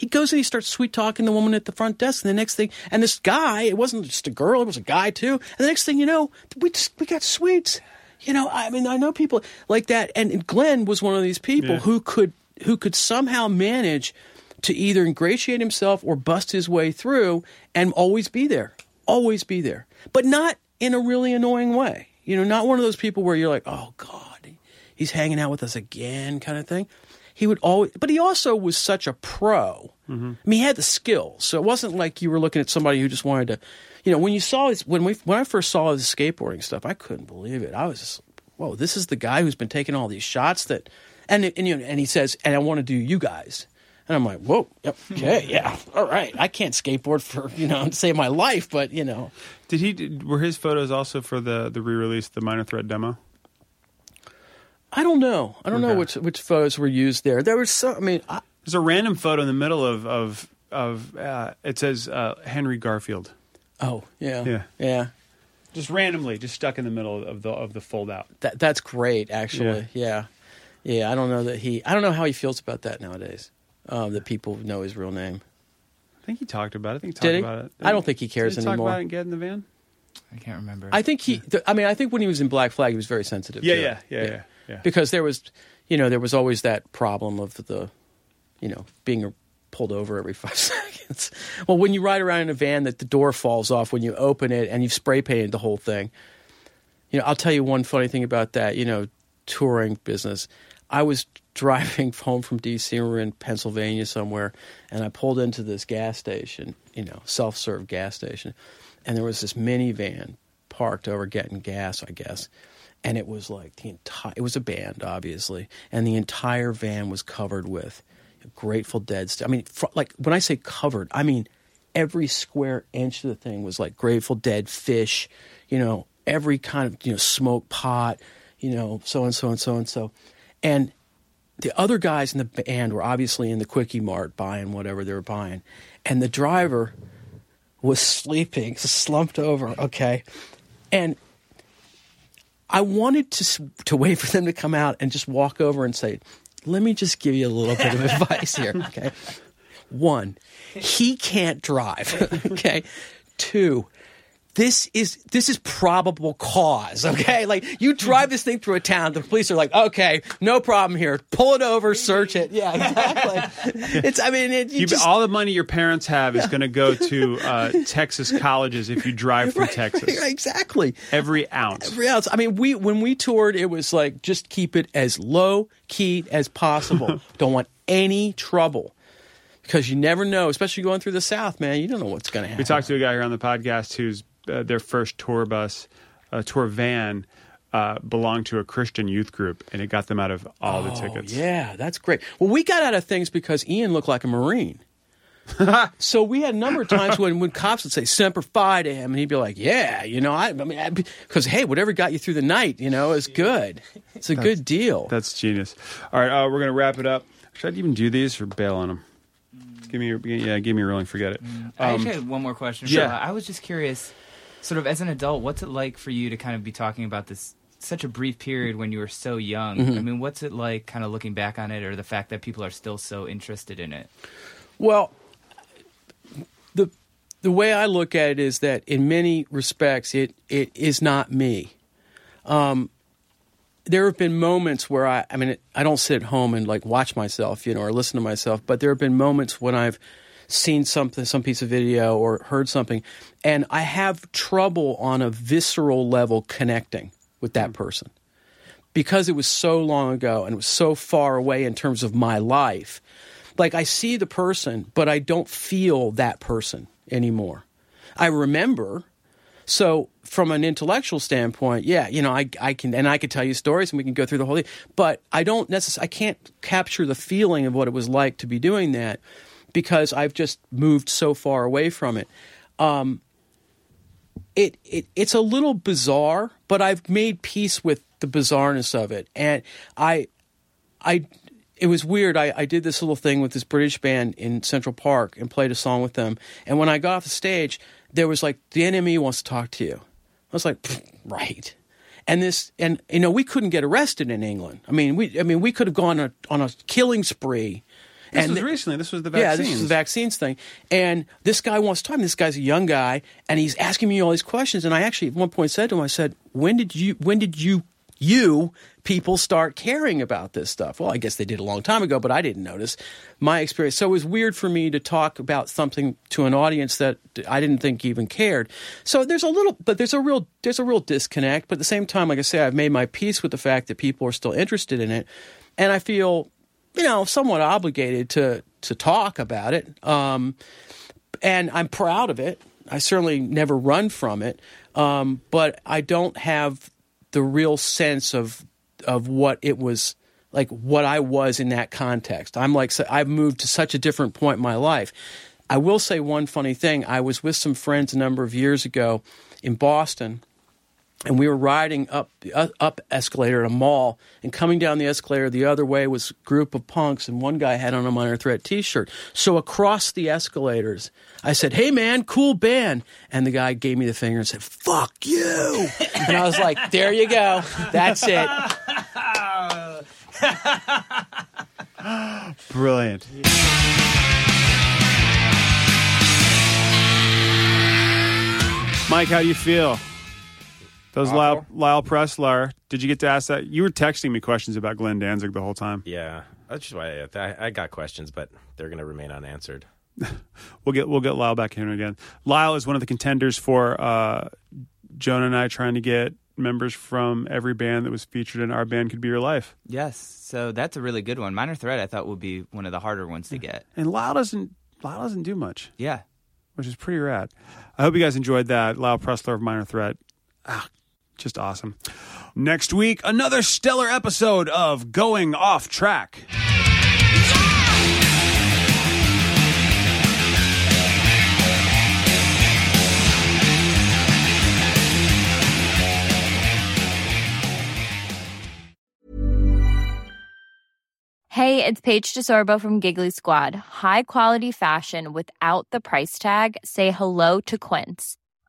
D: He goes and he starts sweet talking the woman at the front desk. And the next thing, and this guy, it wasn't just a girl, it was a guy too. And the next thing you know, we just we got sweets. You know, I mean, I know people like that. And Glenn was one of these people
A: Yeah.
D: who could who could somehow manage to either ingratiate himself or bust his way through and always be there, always be there, but not in a really annoying way. You know, not one of those people where you're like, oh God, he's hanging out with us again, kind of thing. He would always, but he also was such a pro. Mm-hmm. I mean, he had the skills, so it wasn't like you were looking at somebody who just wanted to, you know, when you saw his when we when I first saw his skateboarding stuff, I couldn't believe it. I was just, whoa, this is the guy who's been taking all these shots that, and and you know, and he says, and I want to do you guys. And I'm like, whoa, yep, okay, <laughs> yeah, all right. I can't skateboard for you know to save my life, but you know,
A: Did he? Were his photos also for the the re-release, the Minor Threat demo?
D: I don't know. I don't know which which photos were used there. There was so. I mean, I,
A: There's a random photo in the middle of of of uh, it says uh, Henry Garfield,
D: oh yeah,
A: Yeah.
D: yeah.
A: just randomly, just stuck in the middle of the of the fold out.
D: That that's great, actually. Yeah. yeah, I don't know that he. I don't know how he feels about that nowadays. Um, that people know his real name.
A: I think he talked about it. I think he talked
D: Did he?
A: about it.
D: I don't think he cares
A: Did he talk
D: anymore.
A: about it and get in the van?
C: I can't remember.
D: I think he. th- I mean, I think when he was in Black Flag, he was very sensitive.
A: Yeah,
D: to it.
A: yeah, yeah, yeah, yeah.
D: Because there was, you know, there was always that problem of the, you know, being pulled over every <laughs> five seconds. Well, when you ride around in a van, that the door falls off when you open it, and you've spray painted the whole thing. You know, I'll tell you one funny thing about that. You know, touring business. I was <laughs> driving home from DC. We were in Pennsylvania somewhere, and I pulled into this gas station. You know, self-serve gas station, and there was this minivan parked over getting gas, I guess. And it was like the entire. It was a band, obviously, and the entire van was covered with Grateful Dead stuff. I mean, fr- like when I say covered, I mean every square inch of the thing was like Grateful Dead, Phish, you know, every kind of you know smoke pot, you know, so and so and so and so, and the other guys in the band were obviously in the quickie mart buying whatever they were buying, and the driver was sleeping, <laughs> slumped over. Okay, and I wanted to to wait for them to come out and just walk over and say, "Let me just give you a little bit of <laughs> advice here." Okay, one, he can't drive. <laughs> okay, two. This is this is probable cause, okay? Like you drive this thing through a town, the police are like, "Okay, no problem here. Pull it over, search it." Yeah, exactly. <laughs> it's I mean, it, you
A: You,
D: just,
A: all the money your parents have is going to go to uh, <laughs> Texas colleges if you drive through
D: Right,
A: Texas.
D: right, exactly.
A: Every ounce.
D: every ounce. I mean, we when we toured, it was like just keep it as low key as possible. <laughs> don't want any trouble because you never know, especially going through the South, man. You don't know what's going to happen.
A: We talked to a guy here on the podcast whose uh, their first tour bus, uh, tour van, uh, belonged to a Christian youth group, and it got them out of all the tickets.
D: Oh, Yeah, that's great. Well, we got out of things because Ian looked like a Marine. <laughs> so we had a number of times when, when cops would say "Semper Fi" to him, and he'd be like, "Yeah, you know, I, I mean, because hey, whatever got you through the night, you know, is good. It's a good deal."
A: That's genius. All right, uh, we're going to wrap it up. Should I even do these or bail on them? Give me your yeah, give me your rolling. Forget it.
C: I
A: Um,
C: actually had one more question.
A: yeah.
C: I was just curious, sort of as an adult, what's it like for you to kind of be talking about this such a brief period when you were so young?
D: Mm-hmm.
C: I mean, what's it like kind of looking back on it or the fact that people are still so interested in it?
D: Well, the the way I look at it is that in many respects it it is not me. Um, there have been moments where I I mean I don't sit at home and like watch myself, you know, or listen to myself, but there have been moments when I've seen something some piece of video or heard something and I have trouble on a visceral level connecting with that person because it was so long ago and it was so far away in terms of my life. Like I see the person, but I don't feel that person anymore. I remember. So from an intellectual standpoint, yeah, you know, I, I can and I could tell you stories and we can go through the whole thing. But I don't necessarily I can't capture the feeling of what it was like to be doing that because I've just moved so far away from it um, it, it it's a little bizarre, but I've made peace with the bizarreness of it. And I I it was weird. I, I did this little thing with this British band in Central Park and played a song with them. And when I got off the stage, there was like the NME wants to talk to you. I was like, right. And this and you know, we couldn't get arrested in England. I mean, we I mean we could have gone on a, on a killing spree
A: This
D: and
A: was recently. This was the vaccines.
D: yeah,
A: vaccines.
D: this is the vaccines thing. And this guy wants to talk. to me. This guy's a young guy, and he's asking me all these questions. And I actually at one point said to him, I said, "When did you? When did you?" You people start caring about this stuff. Well, I guess they did a long time ago, but I didn't notice my experience. So it was weird for me to talk about something to an audience that I didn't think even cared. So there's a little, but there's a real, there's a real disconnect. But at the same time, like I say, I've made my peace with the fact that people are still interested in it, and I feel, you know, somewhat obligated to to talk about it. Um, and I'm proud of it. I certainly never run from it, um, but I don't have the real sense of of what it was like, what I was in that context. I'm like I've moved to such a different point in my life. I will say one funny thing. I was with some friends a number of years ago in Boston, and we were riding up the uh, up escalator at a mall and coming down the escalator the other way was a group of punks and one guy had on a minor threat t-shirt. So across the escalators i said hey man cool band. And the guy gave me the finger and said fuck you. <laughs> And i was like there you go. That's it. <laughs>
A: Brilliant. Mike, how do you feel? Those Lyle,
E: Awful.
A: Lyle Preslar, did you get to ask that? You were texting me questions about Glenn Danzig the whole time.
E: Yeah, that's just why I, I, I got questions, but they're going to remain unanswered. <laughs>
A: We'll get we'll get Lyle back in again. Lyle is one of the contenders for uh, Jonah and I trying to get members from every band that was featured in our band could be your life.
C: Yes, so that's a really good one. Minor Threat, I thought would be one of the harder ones to get.
A: And Lyle doesn't Lyle doesn't do much,
C: Yeah,
A: which is pretty rad. I hope you guys enjoyed that. Lyle Preslar of Minor Threat. Ah, just awesome. Next week, another stellar episode of Going Off Track.
F: Hey, it's Paige DeSorbo from Giggly Squad. High quality fashion without the price tag. Say hello to Quince.